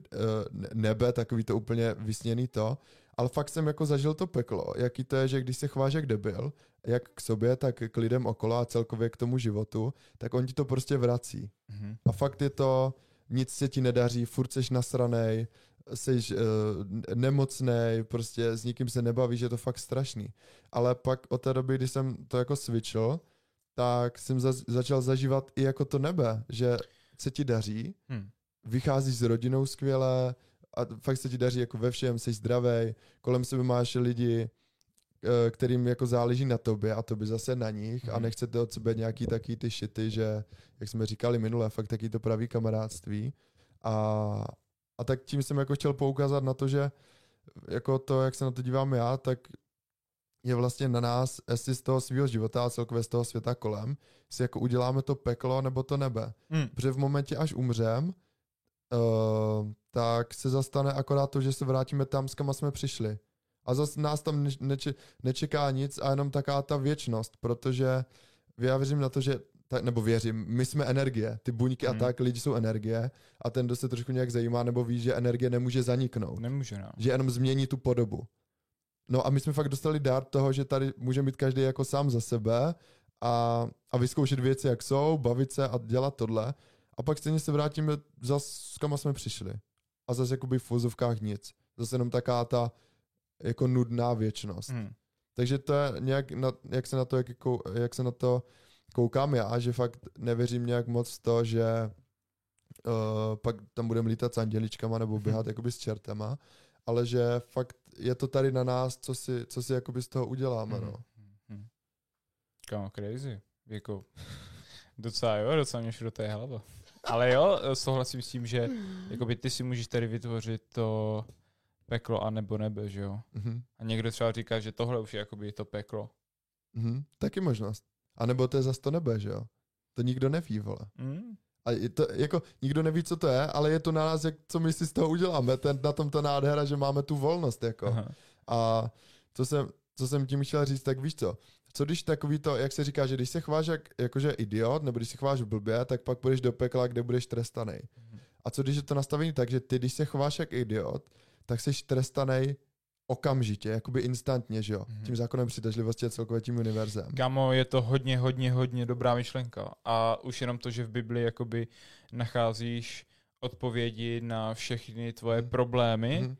nebe, takový to úplně vysněný to, ale fakt jsem jako zažil to peklo, jaký to je, že když se chováš jak debil, jak k sobě, tak k lidem okolo a celkově k tomu životu, tak on ti to prostě vrací. Mhm. A fakt je to, nic se ti nedaří, furt seš nasranej, jsi uh, nemocnej, prostě s nikým se nebavíš, je to fakt strašný. Ale pak od té doby, kdy jsem to jako switchil, tak jsem za, začal zažívat i jako to nebe, že se ti daří, hmm. vycházíš s rodinou skvěle a fakt se ti daří jako ve všem, jsi zdravý, kolem sebe máš lidi, eh, kterým jako záleží na tobě a tobě zase na nich hmm. a nechcete od sebe nějaký taký ty šity, že, jak jsme říkali minule, fakt taky to pravý kamarádství. A, a tak tím jsem jako chtěl poukázat na to, že jako to, jak se na to dívám já, tak je vlastně na nás, jestli z toho svého života a celkově z toho světa kolem, si jako uděláme to peklo nebo to nebe. Hmm. Protože v momentě, až umřem, uh, tak se zastane akorát to, že se vrátíme tam, s kam jsme přišli. A zase nás tam neč- nečeká nic a jenom taká ta věčnost, protože já věřím na to, že tak, nebo věřím, my jsme energie, ty buňky hmm. a tak, lidi jsou energie a ten, kdo se trošku nějak zajímá nebo ví, že energie nemůže zaniknout. Nemůže, no. Že jenom změní tu podobu. No a my jsme fakt dostali dár toho, že tady může být každý jako sám za sebe a, a vyzkoušet věci, jak jsou, bavit se a dělat tohle. A pak stejně se vrátíme zase, s kam jsme přišli. A zase jakoby v vozovkách nic. Zase jenom taká ta jako nudná věčnost. Hmm. Takže to je nějak, na, jak se na to, jak, jako, jak se na to koukám já, že fakt nevěřím nějak moc v to, že uh, pak tam budeme lítat s anděličkama nebo běhat hmm. jakoby s čertama, ale že fakt je to tady na nás, co si, co si jakoby z toho uděláme, hmm. no. Hmm. Kámo, crazy. Jako, docela jo, docela mě do té hlava. Ale jo, souhlasím s tím, že jakoby ty si můžeš tady vytvořit to peklo a nebo nebe, že jo. Mm-hmm. A někdo třeba říká, že tohle už je jakoby to peklo. Mm-hmm. Taky možnost. A nebo to je zase to nebe, že jo. To nikdo neví, vole. Mm. A je to, jako, nikdo neví, co to je, ale je to na nás, jak, co my si z toho uděláme. Ten, na tom to nádhera, že máme tu volnost, jako. Aha. A co jsem, co jsem tím chtěl říct, tak víš co, co když takový to, jak se říká, že když se chváš jak, jakože idiot, nebo když se chváš blbě, tak pak budeš do pekla, kde budeš trestaný. Mhm. A co když je to nastavení tak, že ty, když se chováš jak idiot, tak jsi trestaný okamžitě, jakoby instantně, že jo? Mm-hmm. Tím zákonem přitažlivosti a celkově tím univerzem. Kamo, je to hodně, hodně, hodně dobrá myšlenka. A už jenom to, že v Bibli jakoby nacházíš odpovědi na všechny tvoje mm-hmm. problémy, mm-hmm.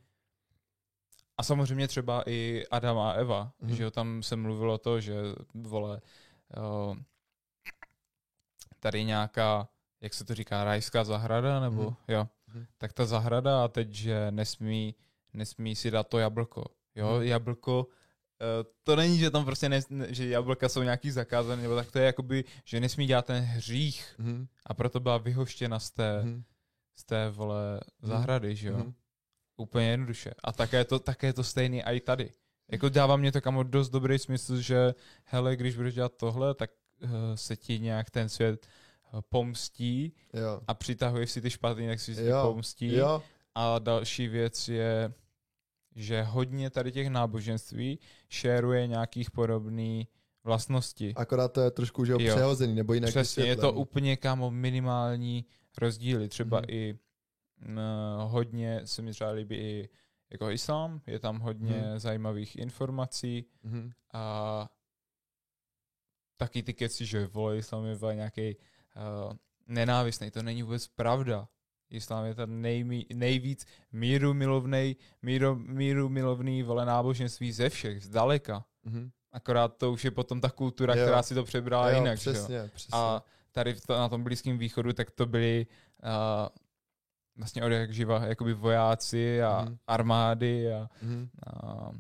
A samozřejmě třeba i Adam a Eva, mm-hmm. že jo, tam se mluvilo to, že vole, tady nějaká, jak se to říká, rajská zahrada, nebo mm-hmm. jo, mm-hmm. tak ta zahrada a teď, že nesmí nesmí si dát to jablko. Jo, hmm. jablko, uh, to není, že tam prostě, ne, že jablka jsou nějaký zakázané, nebo tak to je jakoby, že nesmí dělat ten hřích hmm. a proto byla vyhoštěna z té, hmm. z té vole mhm. zahrady, že jo. Hmm. Úplně jednoduše. A také to, také to stejný i tady. Jako dává mě to kamo dost dobrý smysl, že hele, když budeš dělat tohle, tak uh, se ti nějak ten svět uh, pomstí jo. a přitahuješ si ty špatný, tak si jo. pomstí. Jo. A další věc je, že hodně tady těch náboženství šeruje nějakých podobný vlastnosti. Akorát to je trošku že přehozený, nebo jinak Přesně, je to úplně kámo minimální rozdíly. Třeba hmm. i m, hodně se mi třeba líbí i jako islám, je tam hodně hmm. zajímavých informací hmm. a taky ty keci, že vole, islám je nějaký uh, nenávistný, to není vůbec pravda. Islám je ten nejmí, nejvíc míru milovný, míru, míru milovný vole náboženství ze všech, zdaleka. Mm-hmm. Akorát to už je potom ta kultura, jo. která si to přebrala jo, jinak. Přesně, že? přesně. A tady to, na tom Blízkém východu, tak to byli uh, vlastně od jak živa, jakoby vojáci a mm. armády a, mm. a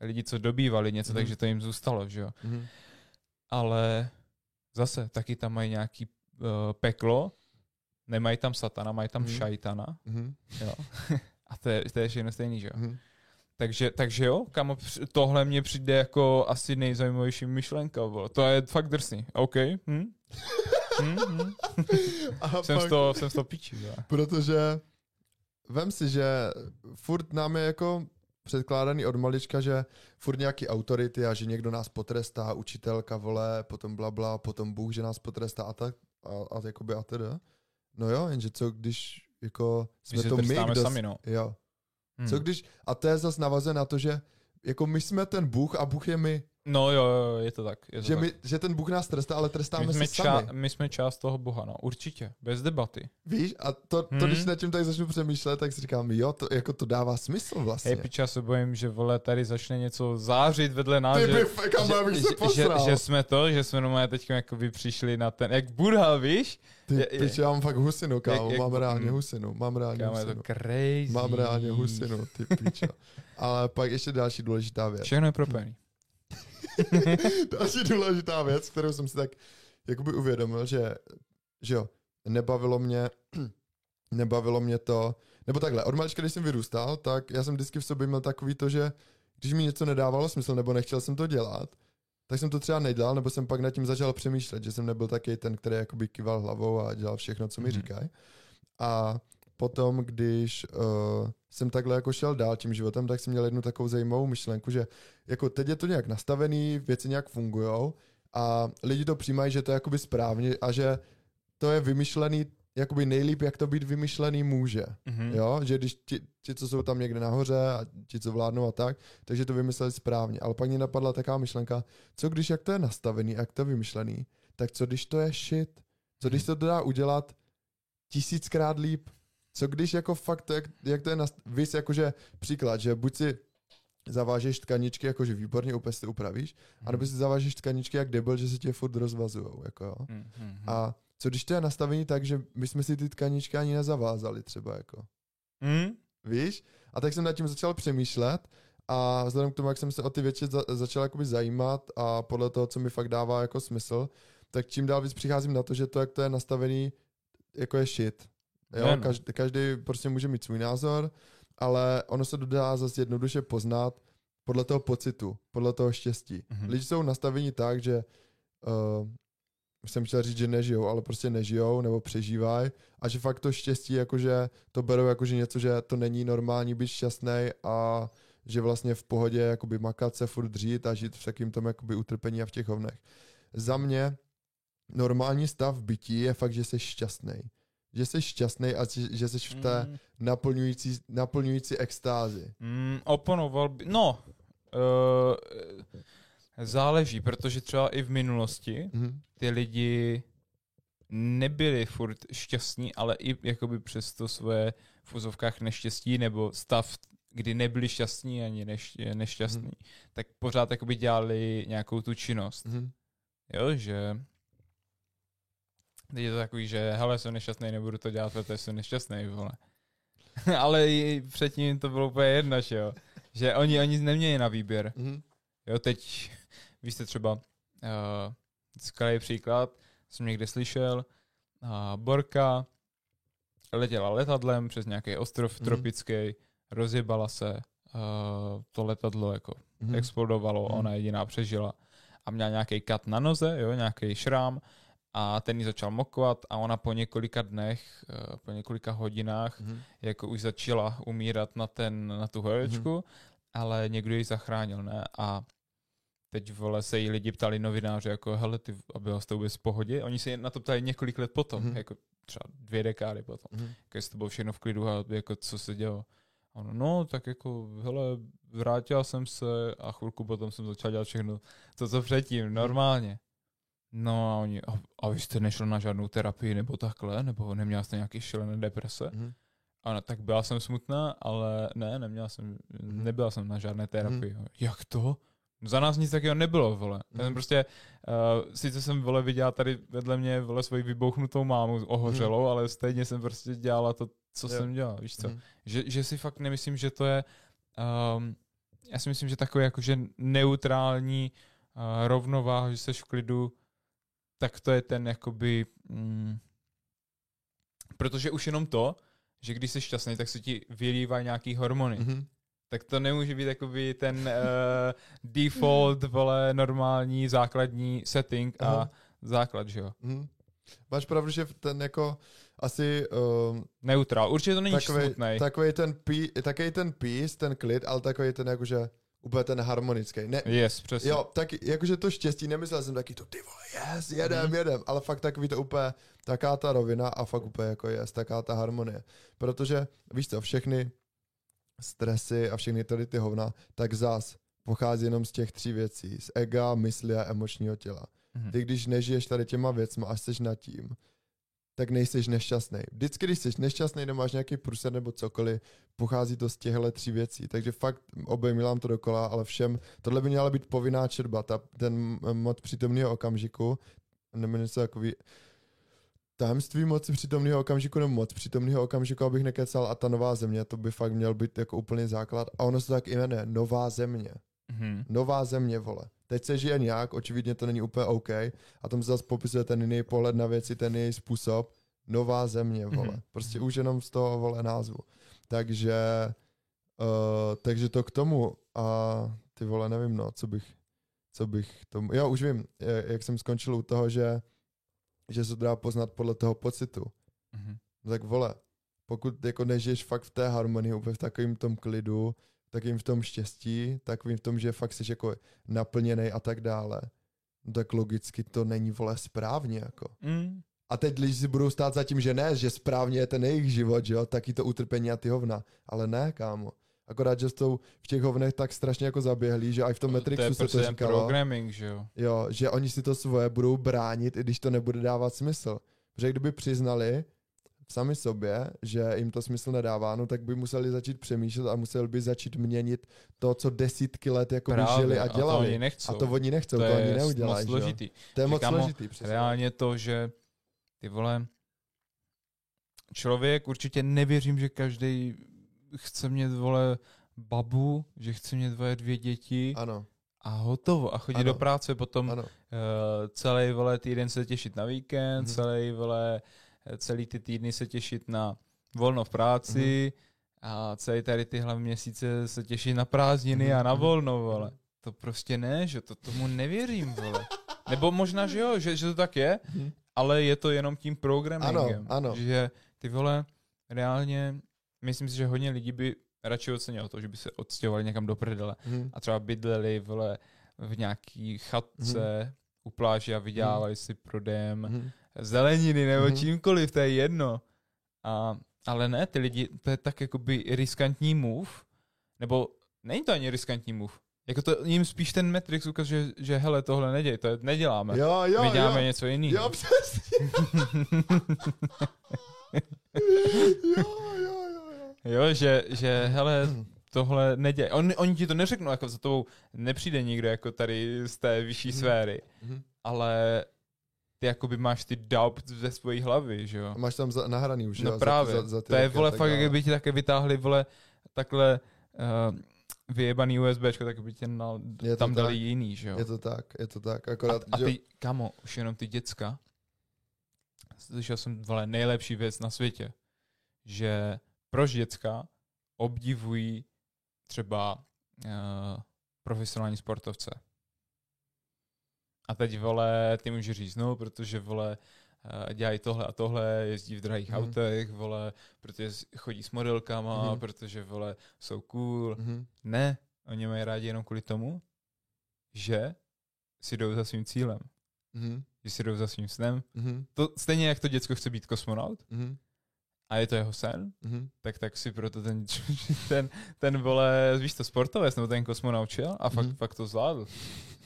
lidi, co dobývali něco, mm. takže to jim zůstalo, že jo. Mm. Ale zase taky tam mají nějaký uh, peklo, Nemají tam satana, mají tam mm. šajtana. Mm. Jo. A to je, to je všechno stejný, že jo? Mm. Takže, takže jo, kam tohle mě přijde jako asi nejzajímavější myšlenka. Bo. To je fakt drsný. OK. Hm? hm, hm. A jsem, pak, z toho, jsem z toho píči. Jo. Protože vem si, že furt nám je jako předkládaný od malička, že furt nějaký autority a že někdo nás potrestá, učitelka, vole, potom bla, bla potom Bůh, že nás potrestá a tak a, a jakoby a teda. No jo, jenže co když jako jsme to my, kdo... sami, no. Jo. Hmm. Co když, a to je zase navazuje na to, že jako my jsme ten Bůh a Bůh je my. No jo, jo, je to tak. Je to Že, tak. my, že ten Bůh nás trestá, ale trestáme my, jsme se sami. ča- my jsme část toho Boha, no, určitě, bez debaty. Víš, a to, to Hmm. když nad tím tak začnu přemýšlet, tak si říkám, jo, to, jako to dává smysl vlastně. Hej, piča, se bojím, že vole, tady začne něco zářit vedle nás, Ty že, by, f- kam já bych se že, že, že, jsme to, že jsme normálně teď jakoby přišli na ten, jak Buddha, víš? Ty je- je- piče, já mám fakt husinu, kámo, Jak- mám reálně mm. husinu, mám reálně Kámo, je to husinu. crazy. Mám reálně husinu, ty piča. Ale pak ještě další důležitá věc. Všechno je propojený. další důležitá věc, kterou jsem si tak jakoby uvědomil, že, že jo, nebavilo mě, nebavilo mě to, nebo takhle, od malička, když jsem vyrůstal, tak já jsem vždycky v sobě měl takový to, že když mi něco nedávalo smysl, nebo nechtěl jsem to dělat, tak jsem to třeba nedělal, nebo jsem pak nad tím začal přemýšlet, že jsem nebyl taky ten, který jakoby kýval hlavou a dělal všechno, co mi Mhm. říkají. A potom, když uh, jsem takhle jako šel dál tím životem, tak jsem měl jednu takovou zajímavou myšlenku, že jako teď je to nějak nastavený, věci nějak fungují a lidi to přijímají, že to je jakoby správně a že to je vymyšlený jakoby nejlíp, jak to být vymyšlený může. Mhm. Jo, že když ti, ti, co jsou tam někde nahoře a ti, co vládnou a tak, takže to vymysleli správně. Ale pak mě napadla taková myšlenka, co když, jak to je nastavený, jak to je vymyšlený, tak co když to je shit? Co když to dá udělat tisíckrát líp? Co když jako fakt, to, jak, jak to je, nast- vys jakože příklad, že buď si zavážeš tkaničky, jakože výborně úplně si to upravíš, anebo si zavážeš tkaničky jak debil, že se tě furt rozvazujou, jako jo. Mhm, mhm. A co když to je nastavený tak, že my jsme si ty tkaničky ani nezavázali třeba, jako. Mhm. Víš? A tak jsem nad tím začal přemýšlet a vzhledem k tomu, jak jsem se o ty věci za, začal jakoby zajímat a podle toho, co mi fakt dává jako smysl, tak čím dál víc přicházím na to, že to, jak to je nastavený, jako je shit. Jo, každý, každý prostě může mít svůj názor, ale ono se dodá zase jednoduše poznat podle toho pocitu, podle toho štěstí. Mhm. Lidi jsou nastaveni tak, že uh, jsem chtěl říct, že nežijou, ale prostě nežijou nebo přežívají a že fakt to štěstí, jakože to berou jakože něco, že to není normální být šťastný a že vlastně v pohodě jakoby makat se furt dřít a žít v takým tom jakoby utrpení a v těch hovnech. Za mě normální stav bytí je fakt, že jsi šťastný. Že jsi šťastný a že, jsi v té Mm, naplňující, naplňující extázi. mm, oponoval by, no, uh, záleží, protože třeba i v minulosti Mhm. ty lidi nebyli furt šťastní, ale i jakoby přes to svoje v úzovkách neštěstí nebo stav, kdy nebyli šťastní ani neš, nešťastní, Mhm. tak pořád jakoby dělali nějakou tu činnost. Mhm. Jo, že teď je to takový, že hele, jsem nešťastný, nebudu to dělat, protože jsem nešťastný, vole. Ale i předtím to bylo úplně jedno, že jo. Že oni, oni neměli na výběr. Mhm. Jo, teď, vy jste třeba, uh, skvělý příklad, jsem někde slyšel, uh, Borka letěla letadlem přes nějaký ostrov Mhm. tropický, rozjebala se, uh, to letadlo jako Mhm. explodovalo, Mhm. ona jediná přežila a měla nějaký kat na noze, jo, nějaký šrám a ten jí začal mokovat a ona po několika dnech, eh, po několika hodinách Mhm. jako už začala umírat na, ten, na tu horečku, Mhm. ale někdo ji zachránil, ne? A teď vole se jí lidi ptali novináři, jako hele, ty, a byla jste vůbec v pohodě? Oni se na to ptali několik let potom, Mhm. jako třeba dvě dekády potom, Mhm. jako jestli to bylo všechno v klidu a jako co se dělo. A ono, no, tak jako, hele, vrátil jsem se a chvilku potom jsem začal dělat všechno to, co předtím, normálně. No a oni, a, a vy jste nešel na žádnou terapii nebo takhle, nebo neměla jste nějaký šílené deprese? Mhm. Ano, tak byla jsem smutná, ale ne, neměla jsem, Mhm. nebyla jsem na žádné terapii. Jak to? Za nás nic takového nebylo, vole. Já jsem Mhm. prostě, uh, sice jsem, vole, viděla tady vedle mě, vole, svoji vybouchnutou mámu ohořelou, ale stejně jsem prostě dělala to, co Mhm. Jo. jsem dělal, víš co? Mhm. Že, že si fakt nemyslím, že to je, um, já si myslím, že takový jakože neutrální uh, rovnováha, že jsi v klidu, tak to je ten jakoby, mm, protože už jenom to, že když jsi šťastný, tak se ti vylívají nějaký hormony. Mhm. Tak to nemůže být jakoby ten uh, default, vole, normální základní setting a Aha. základ, že jo. Mhm. Máš pravdu, že ten jako asi um, Neutrál. Určitě to není takový, smutný. takový ten pí, ten peace, ten klid, ale takový ten jakože úplně ten harmonický. Ne, Yes, přesně. jo, tak jakože to štěstí, nemyslel jsem taky to, ty vole, yes, jedem, Mhm. jedem, ale fakt takový to úplně, taká ta rovina a fakt úplně jako yes, taká ta harmonie. Protože, víš co, všechny stresy a všechny tady ty hovna, tak zas pochází jenom z těch tří věcí. Z ega, mysli a emočního těla. Mhm. Ty, když nežiješ tady těma věcma a jsi nad tím, tak nejseš nešťastný. Vždycky, když jsi nešťastný, nebo máš nějaký průser nebo cokoliv, pochází to z těchto tří věcí. Takže fakt obejmilám to dokola, ale všem, tohle by měla být povinná četba, ta, ten mod přítomného okamžiku, nemenuje se takový tajemství moci přítomného okamžiku nebo moc přítomného okamžiku, abych nekecal a ta nová země, to by fakt měl být jako úplný základ. A ono se tak i jmenuje, nová země. Mhm. Nová země, vole. Teď se žije nějak, očividně to není úplně OK. A tam se zase popisuje ten jiný pohled na věci, ten jiný způsob. Nová země, vole. Mhm. Prostě už jenom z toho, vole, názvu. Takže, uh, takže to k tomu. A ty vole, nevím, no, co bych, co bych tomu... Jo, už vím, jak jsem skončil u toho, že, že se to dá poznat podle toho pocitu. Mhm. No tak vole, pokud jako nežiješ fakt v té harmonii, úplně v takovým tom klidu, takovým v tom štěstí, takovým v tom, že fakt jsi jako naplněný a tak dále, no tak logicky to není vole správně jako. Mm. A teď lidi si budou stát za tím, že ne, že správně je ten jejich život, že jo, taky to utrpení a ty hovna. Ale ne, kámo. Akorát, že jsou v těch hovnech tak strašně jako zaběhlí, že i v tom to je Matrixu se to říkalo. programming, že jo. Jo, že oni si to svoje budou bránit, i když to nebude dávat smysl. Protože kdyby přiznali sami sobě, že jim to smysl nedává, no tak by museli začít přemýšlet a museli by začít měnit to, co desítky let jako Právě, žili a A to dělali. oni nechcou. A to oni nechcou, to to, oni moc neudělají. jo. složitý. To je moc Kámo, složitý, přesně. Reálně to, že ty vole, člověk určitě nevěřím, že každý chce mít vole babu, že chce mít vole dvě děti Ano, a hotovo. A chodit Ano. do práce potom ano. uh, celý vole týden se těšit na víkend, Mhm. celý vole, celý ty týdny se těšit na volno v práci Mhm. a celý tady tyhle měsíce se těšit na prázdniny Mhm, a na mhm, volno, vole. To prostě ne, že to tomu nevěřím, vole. Nebo možná, že jo, že, že to tak je, Mhm. ale je to jenom tím programmingem. Ano, ano. Že ty vole, reálně, myslím si, že hodně lidí by radši ocenilo to, že by se odstěhovali někam do prdele Mhm. a třeba bydleli vole, v nějaký chatce u pláže a vydělávali si prodejem Mhm. Zeleniny nebo Mhm. čímkoliv, to je jedno. A, ale ne, ty lidi, to je tak jakoby riskantní move, nebo není to ani riskantní move. Jako to jim spíš ten Matrix ukazuje, že, že hele, tohle neděj, to neděláme. Jo, jo, My děláme jo. něco jiného. Jo, přesně. jo, jo, jo, jo. jo, že, že hele, tohle neděje. On, oni ti to neřeknou, jako za tobou nepřijde nikdo jako tady z té vyšší Mhm. sféry, Mhm. ale ty jakoby máš ty doubt ze svojí hlavy, že jo. A máš tam za, nahraný už, No jo, právě, za, za, ty to je a vole fakt, by ti také vytáhli vole takhle uh, vyjebaný USBčko, tak by tě na, Je tam dali tak. jiný, že jo. Je to tak, je to tak, a, akorát, a že... ty, kamo, už jenom ty děcka, slyšel jsem vole nejlepší věc na světě, že proč děcka obdivují třeba uh, profesionální sportovce. A teď, vole, ty můžeš říct, no, protože, vole, eh, dělají tohle a tohle, jezdí v drahých Mhm. autech, vole, protože chodí s modelkama, Mhm. protože, vole, jsou cool. Mhm. Ne, oni mají rádi jenom kvůli tomu, že si jdou za svým cílem, Mhm. že si jdou za svým snem. Mhm. To, stejně jak to děcko chce být kosmonaut Mhm. a je to jeho sen, Mhm. tak tak si proto ten, ten, ten vole, víš to, sportovec nebo ten kosmonaut šel a fakt, Mhm. fakt to zvládl.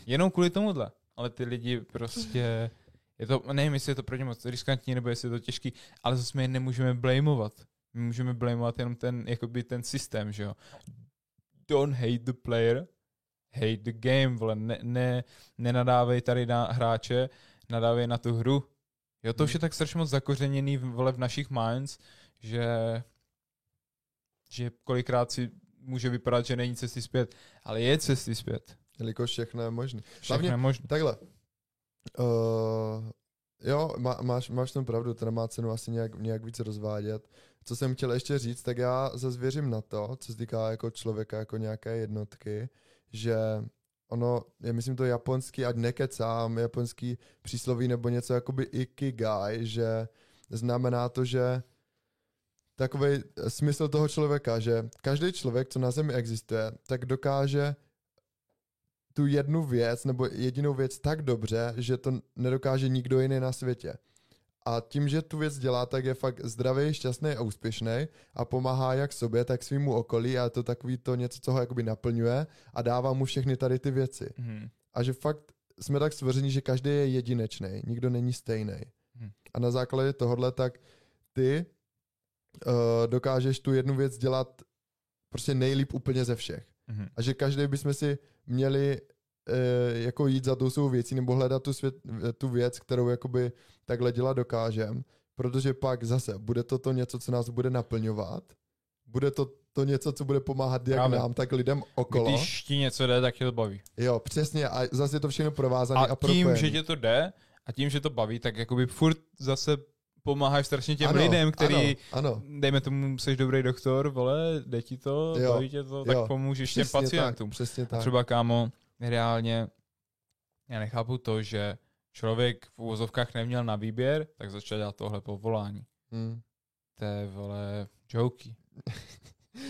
Jenom kvůli tomuhle. Ale ty lidi prostě, je to, nevím, jestli je to pro ně moc riskantní, nebo jestli je to těžký, ale zase my je nemůžeme blameovat. My můžeme blameovat jenom ten, jakoby ten systém, že jo. Don't hate the player, hate the game, vole, ne, ne, nenadávej tady na hráče, nadávej na tu hru. Jo, to už Mhm. je tak strašně moc zakořeněný v, vole, v našich minds, že, že kolikrát si může vypadat, že není cesty zpět, ale je cesty zpět. Jelikož všechno je možné. Všechno je možné. Takhle. Uh, jo, má, máš, máš tam pravdu, to nemá cenu asi nějak, nějak víc rozvádět. Co jsem chtěl ještě říct, tak já zase věřím na to, co se týká jako člověka, jako nějaké jednotky, že ono, je myslím to japonský, ať nekecám, japonský přísloví nebo něco jakoby ikigai, že znamená to, že takový smysl toho člověka, že každý člověk, co na Zemi existuje, tak dokáže tu jednu věc nebo jedinou věc tak dobře, že to nedokáže nikdo jiný na světě. A tím, že tu věc dělá, tak je fakt zdravý, šťastný a úspěšný a pomáhá jak sobě, tak svýmu okolí a je to takový to něco, co ho jakoby naplňuje a dává mu všechny tady ty věci. Mhm. A že fakt jsme tak stvoření, že každý je jedinečný, nikdo není stejný. Hmm. A na základě tohohle tak ty uh, dokážeš tu jednu věc dělat prostě nejlíp úplně ze všech. Mhm. A že každý bychom si měli uh, jako jít za tou svou věcí nebo hledat tu, svět, tu věc, kterou jakoby takhle dělat dokážem, protože pak zase bude to to něco, co nás bude naplňovat, bude to to něco, co bude pomáhat jak Právě. nám, tak lidem okolo. Když ti něco jde, tak tě to baví. Jo, přesně. A zase je to všechno provázané a, A tím, že tě to jde a tím, že to baví, tak jakoby furt zase pomáháš strašně těm Ano, lidem, který, Ano, ano. dejme tomu, jsi dobrý doktor, vole, jde ti to, Jo, baví tě to, jo, tak pomůžeš těm Přesně pacientům. Tak, přesně A tak. třeba, kámo, reálně, já nechápu to, že člověk v úvozovkách neměl na výběr, tak začal dělat tohle povolání. Hmm. To je, vole, joky.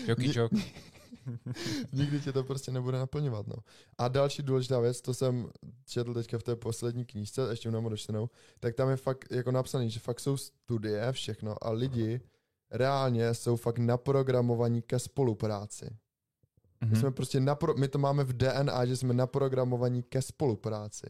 Joky, joky. Nikdy tě to prostě nebude naplňovat. No. A další důležitá věc, to jsem četl teďka v té poslední knížce, ještě mám dočtenou, tak tam je fakt jako napsaný, že fakt jsou studie, všechno a lidi reálně jsou fakt naprogramovaní ke spolupráci. My Mhm. jsme prostě napro- my to máme v DNA, že jsme naprogramovaní ke spolupráci.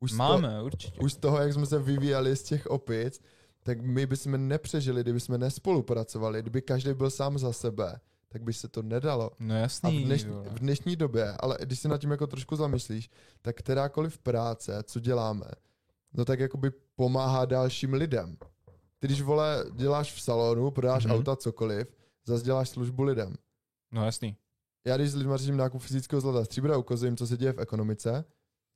Už z toho- Máme, určitě. už z toho, jak jsme se vyvíjeli z těch opic, tak my bychom nepřežili, kdyby jsme nespolupracovali. Kdyby každý byl sám za sebe, tak by se to nedalo. No A jasný, v dnešní, v dnešní době, ale když se nad tím jako trošku zamyslíš, tak kterákoliv práce, co děláme, no tak jakoby pomáhá dalším lidem. Ty když, vole, děláš v salonu, prodáš Mhm. mm-hmm. auta, cokoliv, zase děláš službu lidem. No jasný. Já když s lidmi řeším nákup fyzického zlata a stříbra, ukazuju co se děje v ekonomice,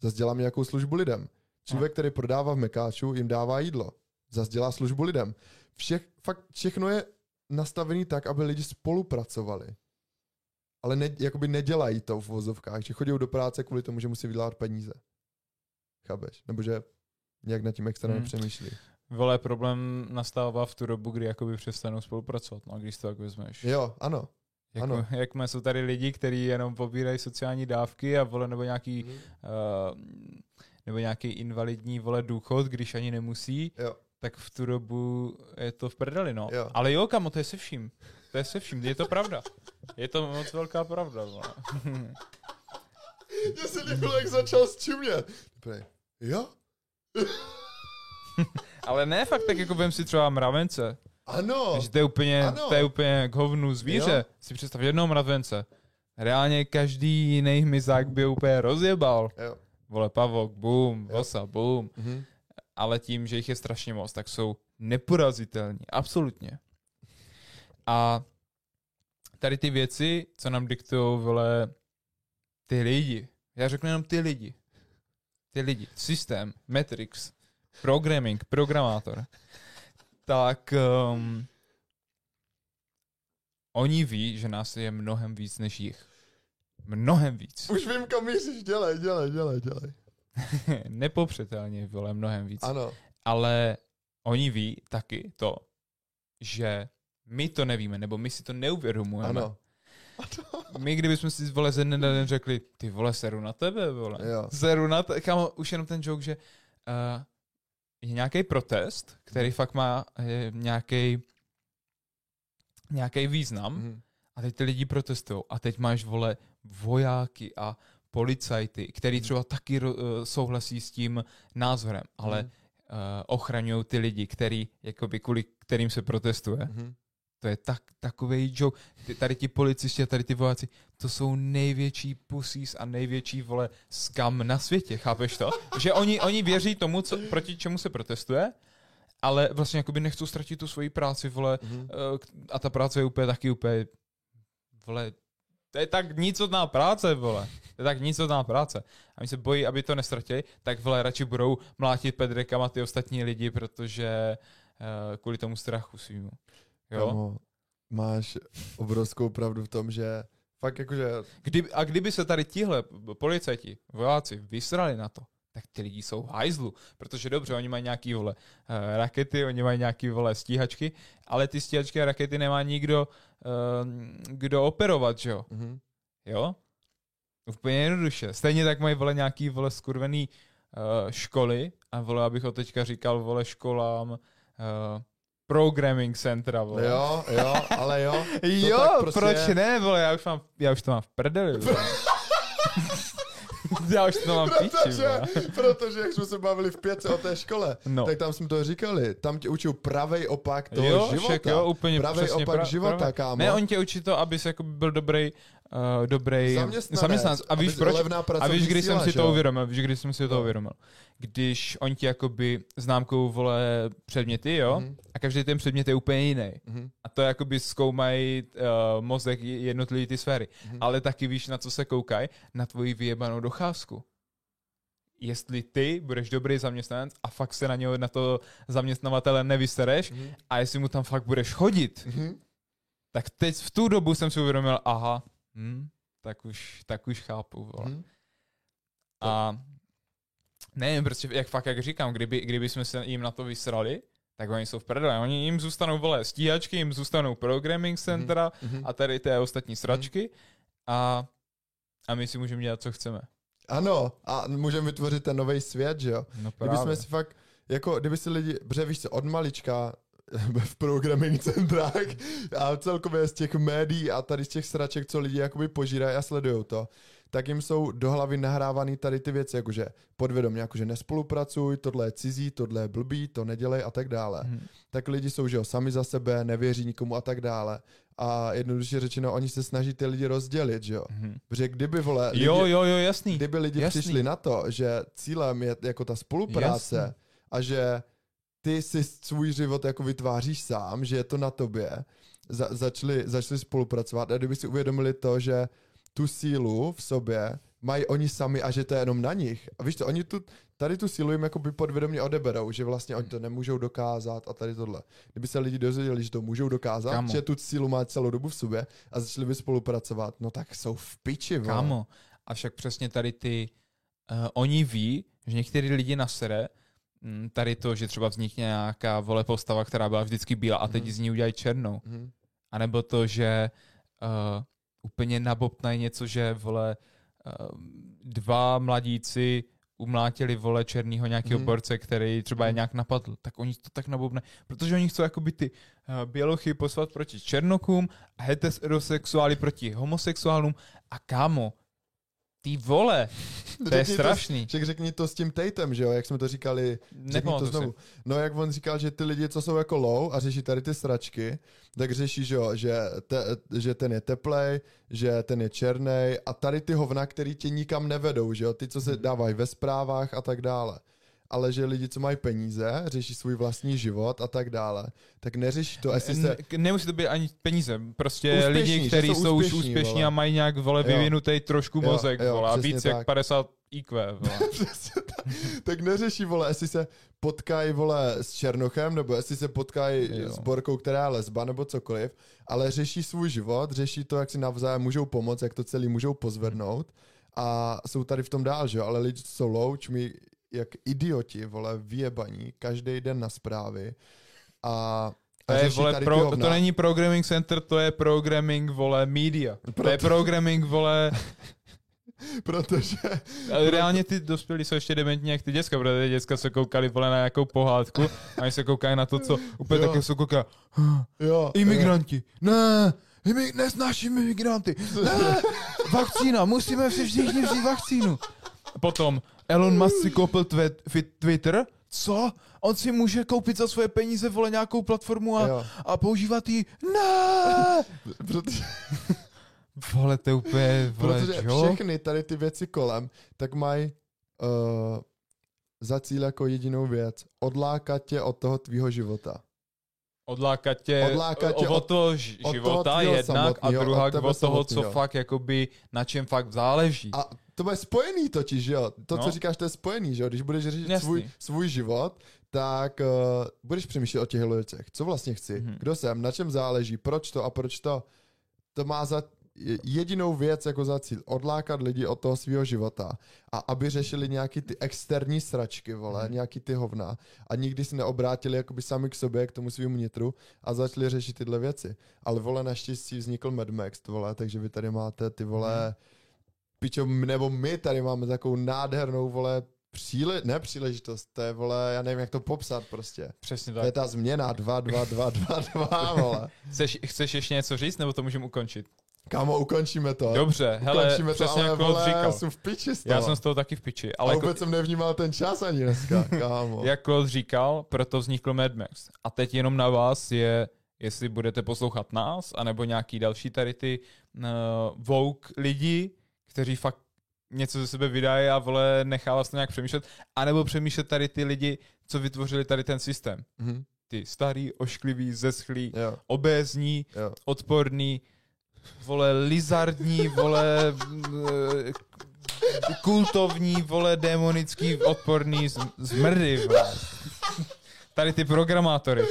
zase dělám nějakou službu lidem. Člověk, který prodává v Mekáču, jim dává jídlo. Zase dělá službu lidem. Všech, fakt všechno je nastavený tak, aby lidi spolupracovali. Ale ne, jakoby nedělají to v vozovkách, že chodí do práce kvůli tomu, že musí vydělat peníze. Chápeš? Nebo že nějak nad tím extra Hmm. nepřemýšlí. Vole, problém nastává v tu dobu, kdy jakoby přestanou spolupracovat, no, když to tak vezmeš. Jo, ano. Jako, ano. Jak má, jsou tady lidi, kteří jenom pobírají sociální dávky a vole, nebo nějaký, Mhm. uh, nebo nějaký invalidní vole důchod, když ani nemusí, Jo. Tak v tu dobu je to v prdeli, no. Jo. Ale jo, kamo, to je se vším. To je se vším, je to pravda. Je to moc velká pravda, vole. Mně se líbilo, jak začal zčumět. Dobrý. Jo? Ale ne fakt tak, jako vem si třeba mravence. Ano. Že to je úplně, Ano. to je úplně k hovnu zvíře. Jo. Si představ jednoho mravence. Reálně každý jiný hmyzák by úplně rozjebal. Jo. Vole, pavok, boom, Jo. vosa, boom. Mhm. Ale tím, že jich je strašně moc, tak jsou neporazitelní. Absolutně. A tady ty věci, co nám diktují, vole, ty lidi. Já řeknu jenom ty lidi. Ty lidi. Systém, Matrix, programming, programátor. Tak um, oni ví, že nás je mnohem víc než jich. Mnohem víc. Už vím, kam míříš. Dělej, dělej, dělej, dělej. Nepopřetelně, vole, mnohem víc. Ano. ale oni ví taky to, že my to nevíme, nebo my si to neuvědomujeme. Ano. My, kdybychom si vole ze dne na den řekli, ty vole, seru na tebe, vole. Jo. Seru na tebe, kámo, už jenom ten joke, že uh, je nějaký protest, který fakt má nějaký nějaký význam Mhm. a teď ty lidi protestují a teď máš, vole, vojáky a policajty, který třeba taky uh, souhlasí s tím názorem, ale Mhm. uh, ochraňují ty lidi, který, jakoby kvůli kterým se protestuje. Mhm. To je tak, takový joke. Ty, tady ti policisti a tady ty vojáci, to jsou největší pusís a největší, vole, skam na světě, chápeš to? Že oni, oni věří tomu, co, proti čemu se protestuje, ale vlastně jakoby nechcou ztratit tu svoji práci, vole, Mhm. eh, a ta práce je úplně taky úplně, vole, to je tak nicotná práce, vole. To je tak nicotná práce. A oni se bojí, aby to nestratili, tak vole, radši budou mlátit pedrekama ty ostatní lidi, protože uh, kvůli tomu strachu svýmu. Jo? Kamo, máš obrovskou pravdu v tom, že fakt jakože, Kdyby, a kdyby se tady tihle policajti, vojáci vysrali na to, tak ty lidi jsou v hajzlu, protože dobře, oni mají nějaký vole eh, rakety, oni mají nějaký vole stíhačky, ale ty stíhačky a rakety nemá nikdo, eh, kdo operovat, že jo? mhm. Jo? Úplně jednoduše. Stejně tak mají vole nějaký vole skurvený uh, školy a vole, abych ho teďka říkal vole školám uh, programming centra, vole. Jo, jo, ale jo. Jo, prostě proč je. ne, vole, já už, mám, já už to mám v prdeli. já už to mám v píči, Protože, protože, jak jsme se bavili v pětce o té škole, No. tak tam jsme to říkali. Tam tě učil pravej opak toho jo, života. však jo, úplně pravej opak pra- života, pravda. kámo. Ne, on tě učí to, abys jako byl dobrý, uh, dobrý Zaměstnanec, zaměstnanec. A víš proč? A víš, kdy síla, jsem si že to uvědomil? Víš, kdy jsem si to No. uvědomil? Když on ti jakoby známkou vole předměty, jo? Mhm. A každý ten předmět je úplně jiný. Mhm. A to jakoby zkoumají uh, mozek jednotlivý ty sféry. Mhm. Ale taky víš, na co se koukají? Na tvoji vyjebanou docházku. Jestli ty budeš dobrý zaměstnanec a fakt se na něho, na to zaměstnavatele nevysereš Mhm. a jestli mu tam fakt budeš chodit, Mhm. tak teď v tu dobu jsem si uvědomil, aha, hm, tak už, tak už chápu, vole. Mhm. A nevím, prostě, jak fakt, jak říkám, kdyby, kdyby jsme se jim na to vysrali, tak oni jsou v prdele. Oni jim zůstanou, vole, stíhačky, jim zůstanou programming centra Mhm. a tady ty ostatní sračky a, a my si můžeme dělat, co chceme. Ano, a můžeme vytvořit ten nový svět, že jo? No Kdyby jsme si fakt, jako kdyby si lidi, protože víš co, od malička v programming centrách a celkově z těch médií a tady z těch sraček, co lidi jakoby požírají a sledují to, tak jim jsou do hlavy nahrávány tady ty věci, jakože podvědomě, jakože nespolupracuj, tohle je cizí, tohle je blbý, to nedělej a tak dále. Mhm. Tak lidi jsou, že jo, sami za sebe, nevěří nikomu a tak dále. A jednoduše řečeno, oni se snaží ty lidi rozdělit, že jo. Mhm. Protože kdyby, vole, lidi, Jo, jo, jo, jasný. kdyby lidi Jasný. přišli na to, že cílem je jako ta spolupráce Jasný. a že ty si svůj život jako vytváříš sám, že je to na tobě, za, začali, začali spolupracovat a kdyby si uvědomili to, že tu sílu v sobě mají oni sami a že to je jenom na nich. A víš to, oni tu, tady tu sílu jim jakoby podvědomě odeberou, že vlastně oni to nemůžou dokázat a tady tohle. Kdyby se lidi dozvěděli, že to můžou dokázat, Kámo. že tu sílu má celou dobu v sobě a začali by spolupracovat, no tak jsou v piči, vole. Kámo, a však přesně tady ty, uh, oni ví, že některý lidi nasere, tady to, že třeba vznikne nějaká vole postava, která byla vždycky bílá a teď Mhm. z ní udělají černou. Mhm. A nebo to, že uh, úplně nabobnají něco, že vole uh, dva mladíci umlátili vole černýho nějakého mm. borce, který třeba je Mhm. nějak napadl, tak oni to tak nabobne, protože oni chcou jakoby ty uh, bělochy poslat proti černokům heterosexuály proti homosexuálům a kámo, ty vole, to je strašný. Však řekni to s tím Tatem, že jo, jak jsme to říkali, řekni to znovu. si. No jak on říkal, že ty lidi, co jsou jako low a řeší tady ty sračky, tak řeší, že jo, že, te, že ten je teplej, že ten je černý a tady ty hovna, který tě nikam nevedou, že jo, ty, co se Mhm. dávají ve zprávách a tak dále. Ale že lidi, co mají peníze, řeší svůj vlastní život a tak dále, tak neřeší to, jestli se... N- Nemusí to být ani peníze, prostě Úspěšní, lidi, kteří jsou jsou, už úspěšní, úspěšní vole. a mají nějak vole Jo. vyvinutý trošku Jo, mozek, jo, vole, a víc tak. jak 50 IQ, vole. Tak. tak neřeší, vole, jestli se potkají, vole, s Černochem, nebo jestli se potkají s Borkou, která je lesba, nebo cokoliv, ale řeší svůj život, řeší to, jak si navzájem můžou pomoct, jak to celý můžou pozvednout a jsou tady v tom dál, že jo, ale lidi, co jsou low, čumí jak idioti, vole, vyjebaní, každý den na zprávy a To, a je, vole, pro, to není programming center, to je programming, vole, media. To je Proto- programming, vole, protože ale reálně ty dospělí jsou ještě dementní jak ty děcka, protože děcka se koukali, vole, na nějakou pohádku a oni se koukají na to, co úplně Jo. taky se kouká, jo, imigranti, ne, imi, nesnášíme imigranty, ne, vakcína, musíme si všichni vzít vakcínu. Potom Elon Musk si koupil Twitter, co? On si může koupit za svoje peníze, vole, nějakou platformu a, jo, a používat ji, ne, protože Vole, to je úplně, vole, Protože jo? všechny tady ty věci kolem, tak mají uh, za cíl jako jedinou věc. Odlákat tě od toho tvýho života. Odlákat tě, Odlákat tě od, od- toho ž- od toho života jednak a druhá od od toho, co samotného. fakt, jakoby, na čem fakt záleží. A to bude spojený totiž, že jo? To, No. co říkáš, to je spojený, že jo? Když budeš řešit Jasný. svůj, svůj život, tak uh, budeš přemýšlet o těch věcech. Co vlastně chci? Mhm. Kdo jsem? Na čem záleží? Proč to a proč to? To má za je- jedinou věc jako za cíl. Odlákat lidi od toho svého života. A aby řešili nějaký ty externí sračky, vole, Mhm. nějaký ty hovna. A nikdy se neobrátili jakoby sami k sobě, k tomu svým nitru a začali řešit tyhle věci. Ale vole, naštěstí vznikl Mad Max, vole, takže vy tady máte ty vole, Mhm. Pičo, nebo my tady máme takovou nádhernou, vole, příle, ne příležitost, to je, vole, já nevím, jak to popsat prostě. Přesně To je tak. ta změna 2, 2, 2, 2, 2, vole. Chceš, chceš ještě něco říct, nebo to můžeme ukončit? Kámo, ukončíme to. Dobře, hele, ukončíme to, ale jak Claude vole, říkal. já jsem v piči z toho. Já jsem z toho taky v piči. Ale a jako, vůbec jsem nevnímal ten čas ani dneska, kámo. jak Claude říkal, proto vznikl Mad Max. A teď jenom na vás je, jestli budete poslouchat nás, anebo nějaký další tady ty uh, Vogue lidi, kteří fakt něco ze sebe vydají a vole nechá vás to nějak přemýšlet, anebo přemýšlet tady ty lidi, co vytvořili tady ten systém. Mhm. Ty starý, ošklivý, zeschlý, Jo, obézní, jo. odporný, vole lizardní, vole kultovní, vole démonický, odporný, zmrdy, vole. Tady ty programátory.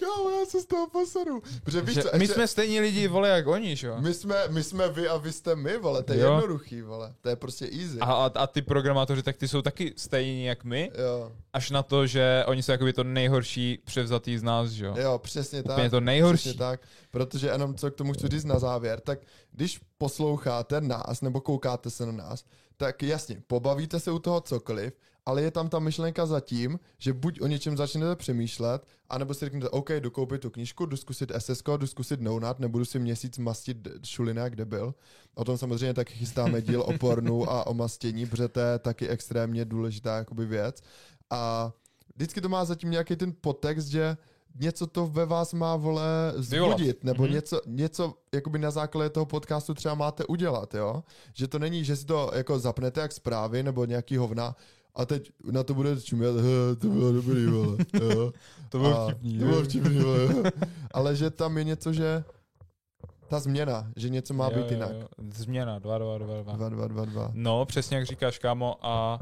Kámo, já se z toho posadu. Protože víš Že co, my ještě- jsme stejní lidi, vole, jak oni, že jo? my jsme, my jsme vy a vy jste my, vole, to je Jo. jednoduchý, vole, to je prostě easy. A, a, a ty programátoři, tak ty jsou taky stejní jak my, Jo, až na to, že oni jsou jakoby to nejhorší převzatý z nás, že jo? jo, přesně tak. Úplně to nejhorší. Přesně tak, protože jenom co k tomu chci říct na závěr, tak když posloucháte nás nebo koukáte se na nás, tak jasně, pobavíte se u toho cokoliv, ale je tam ta myšlenka zatím, že buď o něčem začnete přemýšlet, anebo si řeknete, OK, jdu koupit tu knížku, jdu zkusit SSK, jdu zkusit Nounat, nebudu si měsíc mastit šulina, kde byl. O tom samozřejmě taky chystáme díl o pornu a o mastění, protože to je taky extrémně důležitá jakoby věc. A vždycky to má zatím nějaký ten podtext, že něco to ve vás má, vole, vzbudit, nebo Mhm. něco, něco jakoby na základě toho podcastu třeba máte udělat, jo? Že to není, že si to jako zapnete jak zprávy nebo nějaký hovna a teď na to bude čumět, "He, to bylo dobrý, vole, jo. To bylo A- vtipný, To bylo vtipný, vole, jo. Ale že tam je něco, že ta změna, že něco má Jo, být jo, jinak. jo. Změna, 2, 2, 2, 2. 2, 2, 2, 2. No, přesně jak říkáš, kámo, a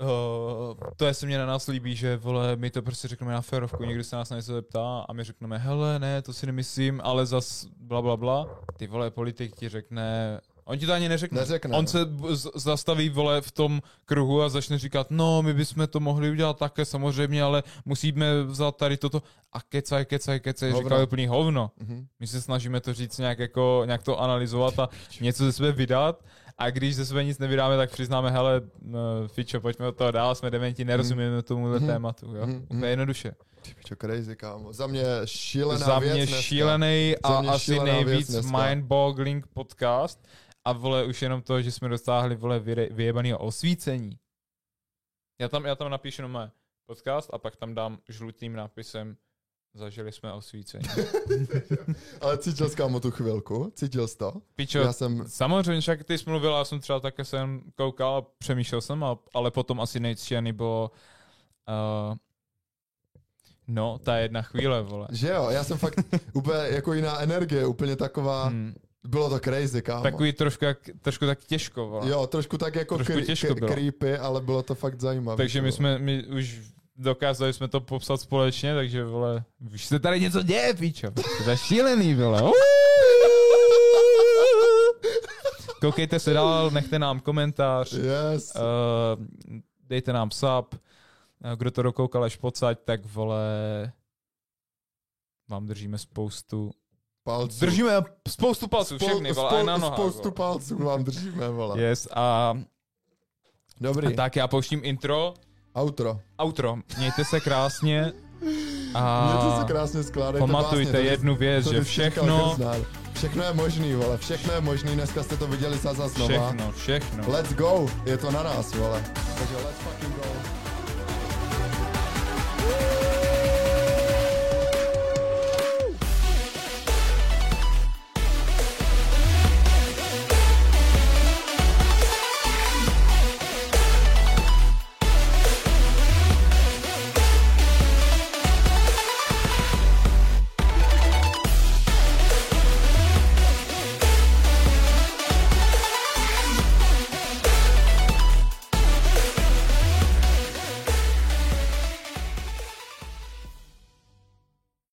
Uh, to je se mě na nás líbí, že vole, my to prostě řekneme na férovku, někdo se nás na něco zeptá a my řekneme, hele, ne, to si nemyslím, ale zas bla bla bla. Ty vole, politik ti řekne, on ti to ani neřekne. Neřekne, On no. se z- zastaví, vole, v tom kruhu a začne říkat, no, my bychom to mohli udělat také samozřejmě, ale musíme vzat tady toto. A kecaj, kecaj, kecaj, Hovno. říká úplný hovno. Mhm. My se snažíme to říct nějak, jako, nějak to analyzovat a něco ze sebe vydat. A když ze sebe nic nevydáme, tak přiznáme, hele, no, Fičo, pojďme od toho dál, jsme dementi, nerozumíme tomu Mhm. tématu. Jo? Mhm. Úplně jednoduše. Ty pičo, crazy, kámo. Za mě šílená Za věc mě dneska. šílený a Za mě asi věc nejvíc dneska. mind-boggling podcast. A vole, už jenom to, že jsme dosáhli, vole, vyre- vyjebaného osvícení. Já tam, já tam napíšu jenom podcast a pak tam dám žlutým nápisem Zažili jsme osvícení. Ale cítil jsi, kámo, tu chvilku? Cítil jsi to? Pičo, Já jsem... Samozřejmě, však ty jsi mluvil, já jsem třeba také jsem koukal a přemýšlel jsem, a, ale potom asi nejctěný bylo uh, no, ta jedna chvíle, vole. Že jo, já jsem fakt úplně jako jiná energie, úplně taková... Hmm. Bylo to crazy, kámo. Takový trošku, jak, trošku tak těžko, vole. Jo, trošku tak jako Trošku kri- těžko k- creepy, ale bylo to fakt zajímavé. Takže my jsme, my už dokázali jsme to popsat společně, takže vole, už se tady něco děje, pičo. To je šílený, vole. Uuu. Koukejte se dál, nechte nám komentář. Yes. Uh, dejte nám sub. Uh, kdo to dokoukal až pocať, tak vole, vám držíme spoustu. Palců. Držíme spoustu palců, Spou- všechny, vole, a na nohách. Spoustu vole. palců vám držíme, vole. Yes, a, Dobrý. a tak já pouštím intro, Outro. outro. Mějte se krásně. A Mějte se krásně skládejte pamatujte básně, jednu věc, to že všechno. Všechno je možný, vole. Všechno je možný. Dneska jste to viděli za znova. všechno, všechno. Let's go. Je to na nás, vole. Takže let's fucking go.